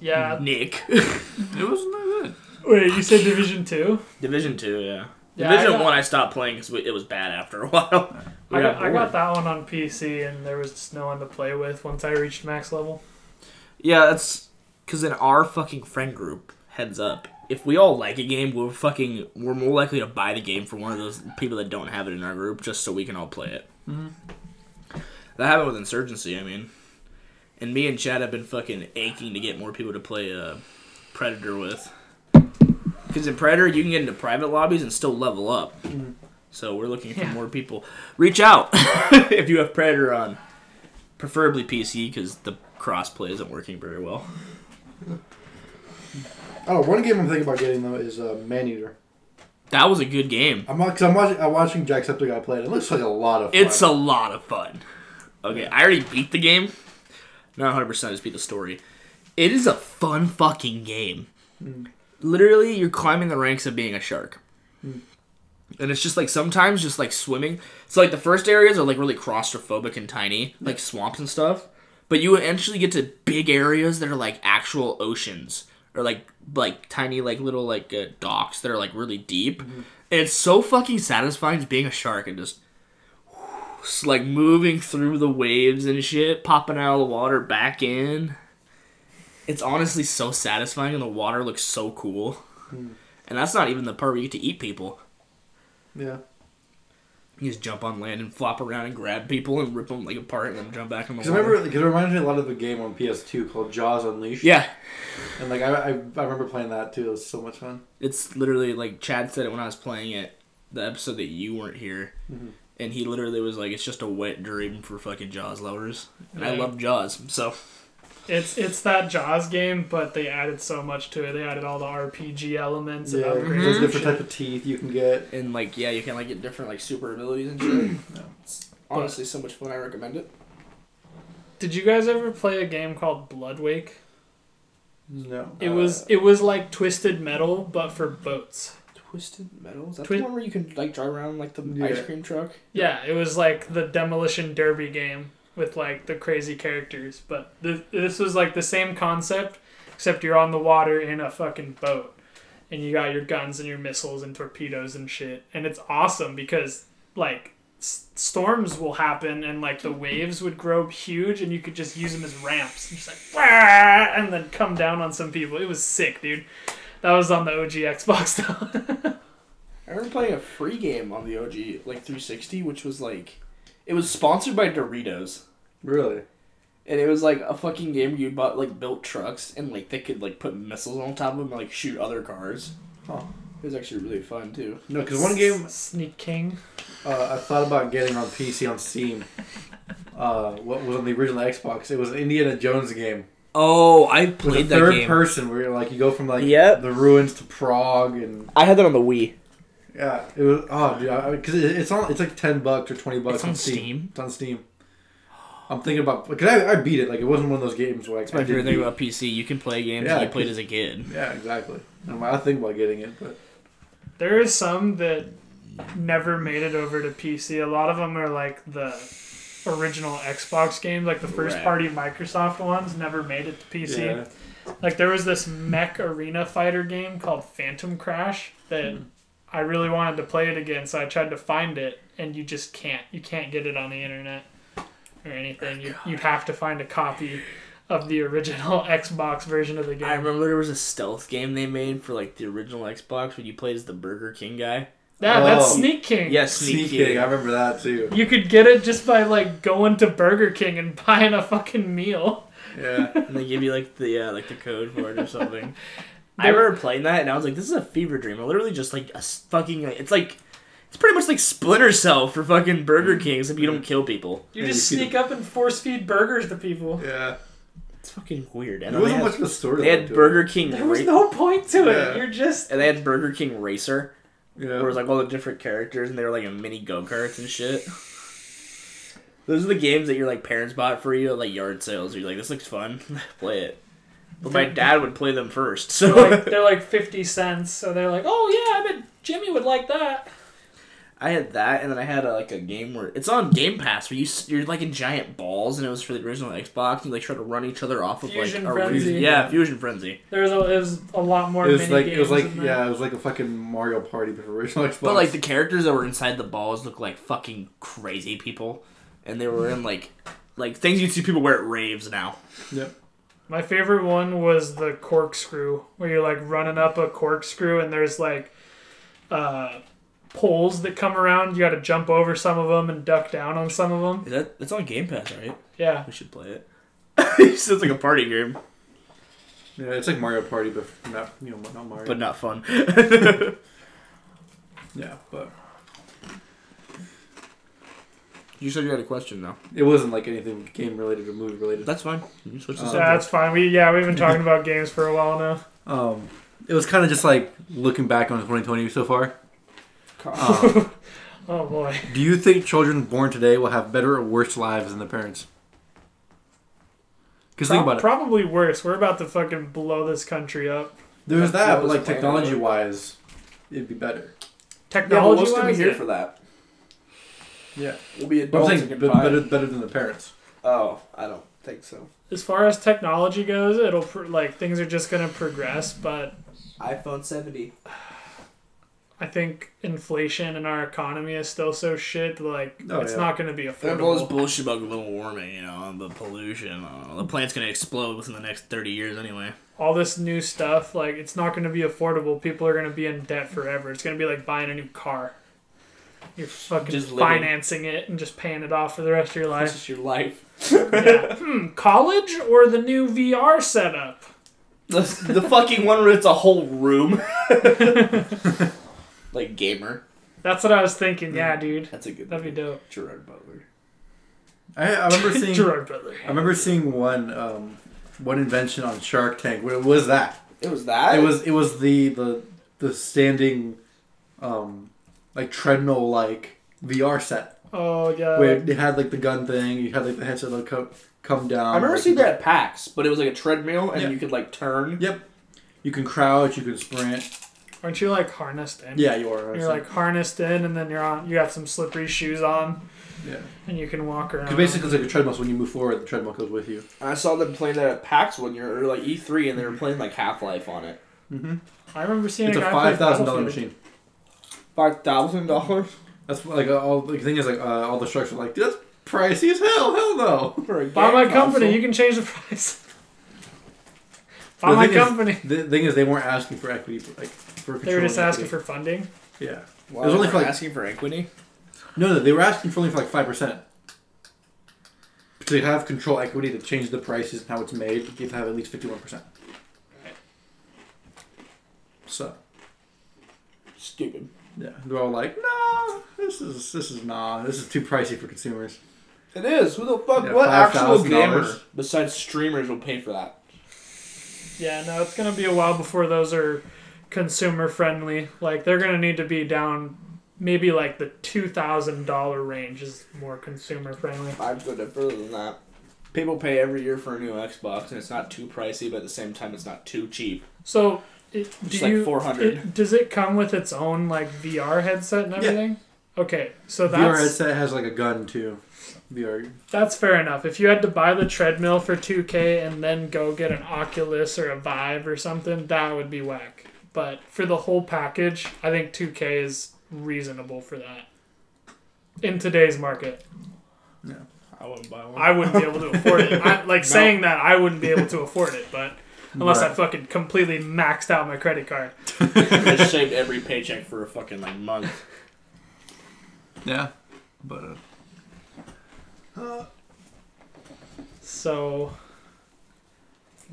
Yeah. Nick. It wasn't that good. Wait, you said Division Two? Division two, yeah. Yeah, Division I one, I stopped playing because it was bad after a while. I got, I got that one on PC, and there was just no one to play with once I reached max level. Yeah, that's because in our fucking friend group, heads up, if we all like a game, we're fucking we're more likely to buy the game for one of those people that don't have it in our group, just so we can all play it. That happened with Insurgency. I mean, and me and Chad have been fucking aching to get more people to play uh, Predator with. Because in Predator, you can get into private lobbies and still level up. So we're looking for Yeah. more people. Reach out if you have Predator on, preferably PC, because the crossplay isn't working very well. Oh, one game I'm thinking about getting though is uh, Maneater. That was a good game. I'm because I'm watching I'm watching Jacksepticeye play it. It looks like a lot of fun. It's a lot of fun. Okay, I already beat the game. Not 100%, I just beat the story. It is a fun fucking game. Literally, you're climbing the ranks of being a shark. And it's just like sometimes just like swimming. So like the first areas are like really claustrophobic and tiny, like swamps and stuff. But you eventually get to big areas that are like actual oceans or like like tiny like little like uh, docks that are like really deep. And it's so fucking satisfying just being a shark and just like moving through the waves and shit, popping out of the water back in. It's honestly so satisfying, and the water looks so cool. And that's not even the part where you get to eat people. Yeah. You just jump on land and flop around and grab people and rip them like apart and then jump back in the Because remember, because it reminds me a lot of a game on PS2 called Jaws Unleashed. yeah, And like I, I, I remember playing that too. It was so much fun. it's literally like Chad said it when I was playing it, the episode that you weren't here, Mhm. and he literally was like, "It's just a wet dream for fucking Jaws lovers," and I love Jaws, so It's it's that Jaws game, but they added so much to it. They added all the RPG elements and Yeah, upgrades. there's different type of teeth you can get. and like yeah, you can like get different like super abilities and shit. It's honestly so much fun. I recommend it. Did you guys ever play a game called Bloodwake? No. It was it was like Twisted Metal, but for boats. Twisted Metal. Is that Twi- the one where you can like drive around like the Yeah. ice cream truck? Yeah, it was like the Demolition Derby game with like the crazy characters. But th- this was like the same concept, except you're on the water in a fucking boat, and you got your guns and your missiles and torpedoes and shit. And it's awesome because like s- storms will happen and like the waves would grow huge, and you could just use them as ramps, and just like "Wah!" and then come down on some people. It was sick, dude. That was on the OG Xbox though. I remember playing a free game on the OG like 360, which was like, it was sponsored by Doritos, really. and it was like a fucking game where you bought like built trucks and like they could like put missiles on top of them and like shoot other cars. Huh. It was actually really fun too. No, because one game Sneak King. uh, I thought about getting on PC on Steam. Uh, what was on the original Xbox? It was an Indiana Jones game. Oh, I With played a that third game. person where you're like you go from like Yep. the ruins to Prague and I had that on the Wii. Yeah, it was oh dude because it, it's on it's like ten bucks or twenty bucks It's on Steam? It's on Steam. I'm thinking about because I, I beat it like it wasn't one of those games where like, That's my favorite thing about PC. You can play games Yeah, that you played as a kid. Yeah, exactly. I'm, I think about getting it, but There is some that never made it over to PC. A lot of them are like the original Xbox games, like the first Right. party Microsoft ones, never made it to PC. yeah. Like there was this mech arena fighter game called Phantom Crash that hmm. I really wanted to play it again, so I tried to find it, and you just can't. You can't get it on the internet or anything. Oh, you you'd have to find a copy of the original Xbox version of the game. I remember there was a stealth game they made for like the original Xbox when you played as the Burger King guy. yeah, that's Oh. Sneak King. Yes, Sneak Sneak King, King. I remember that too. You could get it just by like going to Burger King and buying a fucking meal. Yeah. and they give you like the yeah like the code for it or something. I remember playing that and I was like, this is a fever dream. I literally just like a fucking like, it's like it's pretty much like Splinter Cell for fucking Burger mm. King except you don't kill people. You just you sneak up and force feed burgers to people. yeah. It's fucking weird. And There wasn't had, much of a story. they had Burger King. There was Ra- no point to Yeah. it. You're just and they had Burger King Racer, Yeah. where it was like all the different characters and they were like in mini go karts and shit. Those are the games that your like parents bought for you at like yard sales. You're like, this looks fun, play it. But my dad would play them first, so they're like they're like fifty cents, so they're like, oh yeah, I bet Jimmy would like that. I had that, and then I had a, like a game where it's on Game Pass where you you're like in giant balls, and it was for the original Xbox, and you like try to run each other off of Fusion like Frenzy. re- yeah, Fusion Frenzy. There was a, it was a lot more It was mini like games it was like in that. yeah, it was like a fucking Mario Party but for original Xbox. But like the characters that were inside the balls looked like fucking crazy people, and they were in like like things you'd see people wear at raves now. yep. My favorite one was the corkscrew, where you're like running up a corkscrew and there's like uh, poles that come around. You got to jump over some of them and duck down on some of them. Is that it's on Game Pass, right? Yeah, We should play it. it sounds like a party game, Yeah, it's like Mario Party but not you know not Mario. but not fun. yeah, but you said you had a question though. it wasn't like anything game related or movie related. That's fine. You switch the Um, subject. that's fine. We yeah we've been talking about games for a while now. Um, it was kind of just like looking back on 2020 so far. Um, Oh boy, do you think children born today will have better or worse lives than their parents? Because think about it. probably worse. We're about to fucking blow this country up. There's that, but like technology wise, it'd be better. Technology wise? we'll be wise, here yeah. for that. Yeah, We'll be but I'm adults saying and can buy better it. better than the parents. Oh, I don't think so. as far as technology goes, it'll pr- like things are just gonna progress, but iPhone 70. I think inflation in our economy is still so shit. Like Oh, it's yeah. not going to be That all this affordable. bullshit about global warming, you know, and the pollution. Uh, the planet's gonna explode within the next 30 years anyway. All this new stuff, like it's not going to be affordable. People are going to be in debt forever. It's going to be like buying a new car. You're fucking Just living. financing it and just paying it off for the rest of your life. This life. is your life. yeah. Hmm. College or the new VR setup? The, the fucking one where it's a whole room. like gamer. That's what I was thinking. Yeah, dude. That's a good. That'd be dope. Gerard Butler. I, I remember seeing Gerard Butler. I remember seeing one um, one invention on Shark Tank. What was that? It was that. It was it was the the the standing, um, like treadmill like VR set Oh yeah. where it had like the gun thing. You had like the headset that come come down. I remember like, seeing that at PAX, but it was like a treadmill, and Yeah. you could like turn. Yep. You can crouch. You can sprint. Aren't you like harnessed in? Yeah, you are. You're like harnessed in, and then you're on. You got some slippery shoes on, yeah. and you can walk around. Because basically, it's like a treadmill. So when you move forward, the treadmill goes with you. I saw them playing that at PAX one year, or like E3, and they were playing like Half Life on it. Mm-hmm. I remember seeing It's a a five thousand dollar machine. Five thousand dollars That's like uh, all the thing is like uh, all the sharks are like that's pricey as hell. Hell no. for Buy game my console. company. You can change the price. Buy The my thing is- company. The thing is, they weren't asking for equity. For, like for they were just controlling asking equity. for funding. Yeah. Wow, It was only for, like- asking for equity. No, no, they were asking for only for like five percent. To have control equity to change the prices and how it's made, you have to have at least fifty one percent. So Stupid. Yeah, they're all like, no, this is this is nah, this is too pricey for consumers. It is. Who the fuck? Yeah, what actual $5,000. gamer besides streamers will pay for that? Yeah, no, it's gonna be a while before those are consumer friendly. Like they're gonna need to be down. Maybe like the two thousand dollar range is more consumer friendly. I'd go further than that. People pay every year for a new Xbox, and it's not too pricey, but at the same time, it's not too cheap. So, it, do Just like you? 400. It, does it come with its own like VR headset and Yeah. everything? Okay, so VR headset has like a gun too. VR. that's fair enough. If you had to buy the treadmill for two K and then go get an Oculus or a Vive or something, that would be whack. But for the whole package, I think two K is reasonable for that. In today's market, Yeah, I wouldn't buy one. I wouldn't be able to afford it. I, like saying that, I wouldn't be able to afford it, but unless I fucking completely maxed out my credit card. I just saved every paycheck for a fucking like month. Yeah, but uh, So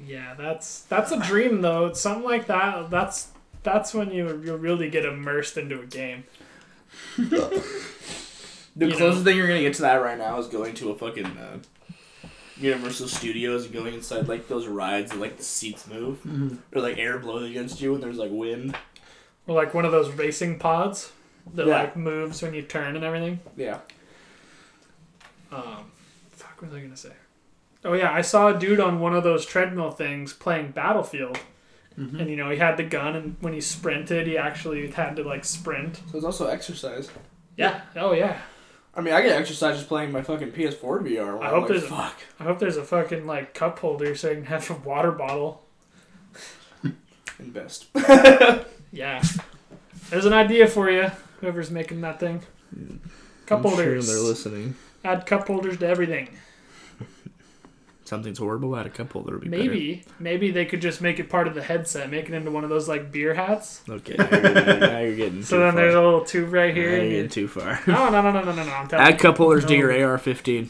yeah, that's that's a dream though. It's something like that. That's that's when you you really get immersed into a game. The You closest thing you're gonna get to that right now is going to a fucking uh, Universal Studios and going inside like those rides and like the seats move or like air blows against you and there's like wind. Or like one of those racing pods that Yeah. like moves when you turn and everything. Yeah. Um, fuck, what was I gonna say? Oh yeah, I saw a dude on one of those treadmill things playing Battlefield, Mm-hmm. and you know he had the gun, and when he sprinted, he actually had to like sprint. So it's also exercise. Yeah. Oh yeah. I mean, I get exercise just playing my fucking PS4 VR. I hope like, there's a- fuck. I hope there's a fucking like cup holder so I can have a water bottle. Invest. Yeah. There's an idea for you. Whoever's making that thing. Cup holders. They're listening. Add cup holders to everything. Something's horrible. Add a cup holder. Would be Maybe, maybe they could just make it part of the headset, make it into one of those like beer hats. Okay. Now you're now you're getting So then far. there's a little tube right Now here. you're getting too far. No, no, no, no, no, no, no. I'm telling Add cup holders to No. your AR-15.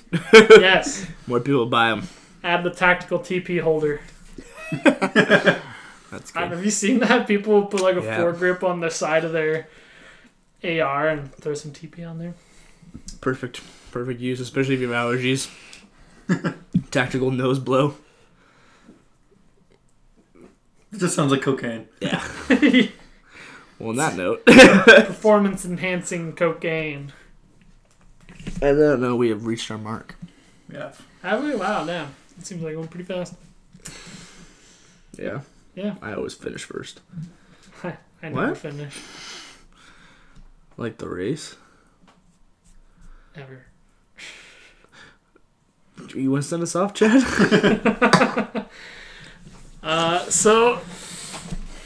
Yes. More people buy them. Add the tactical TP holder. That's Uh, good. Have you seen that? People put like a Yeah. foregrip on the side of their AR and throw some TP on there. Perfect. Perfect use, especially if you have allergies. Tactical nose blow. It just sounds like cocaine. Yeah. Well, on that note, Performance enhancing cocaine. I don't know. We have reached our mark. Yeah. Have we? Wow, damn. It seems like going pretty fast. Yeah. Yeah. I always finish first. I never What? finish. Like the race. Ever. You want to send us off, Chad? Uh, so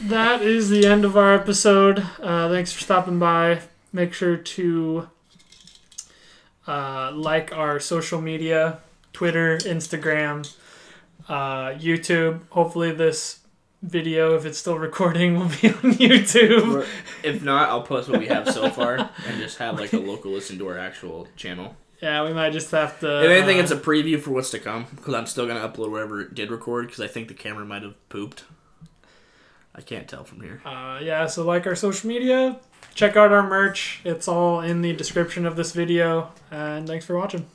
that is the end of our episode. Uh, thanks for stopping by. Make sure to uh, like our social media Twitter, Instagram, uh, YouTube. Hopefully, this video, if it's still recording, will be on YouTube. if not, I'll post what we have so far and just have like a local listen to our actual channel. Yeah, we might just have to. If anything, uh, it's a preview for what's to come because I'm still gonna upload wherever it did record because I think the camera might have pooped. I can't tell from here. Uh, yeah, so like our social media, check out our merch. It's all in the description of this video. And thanks for watching.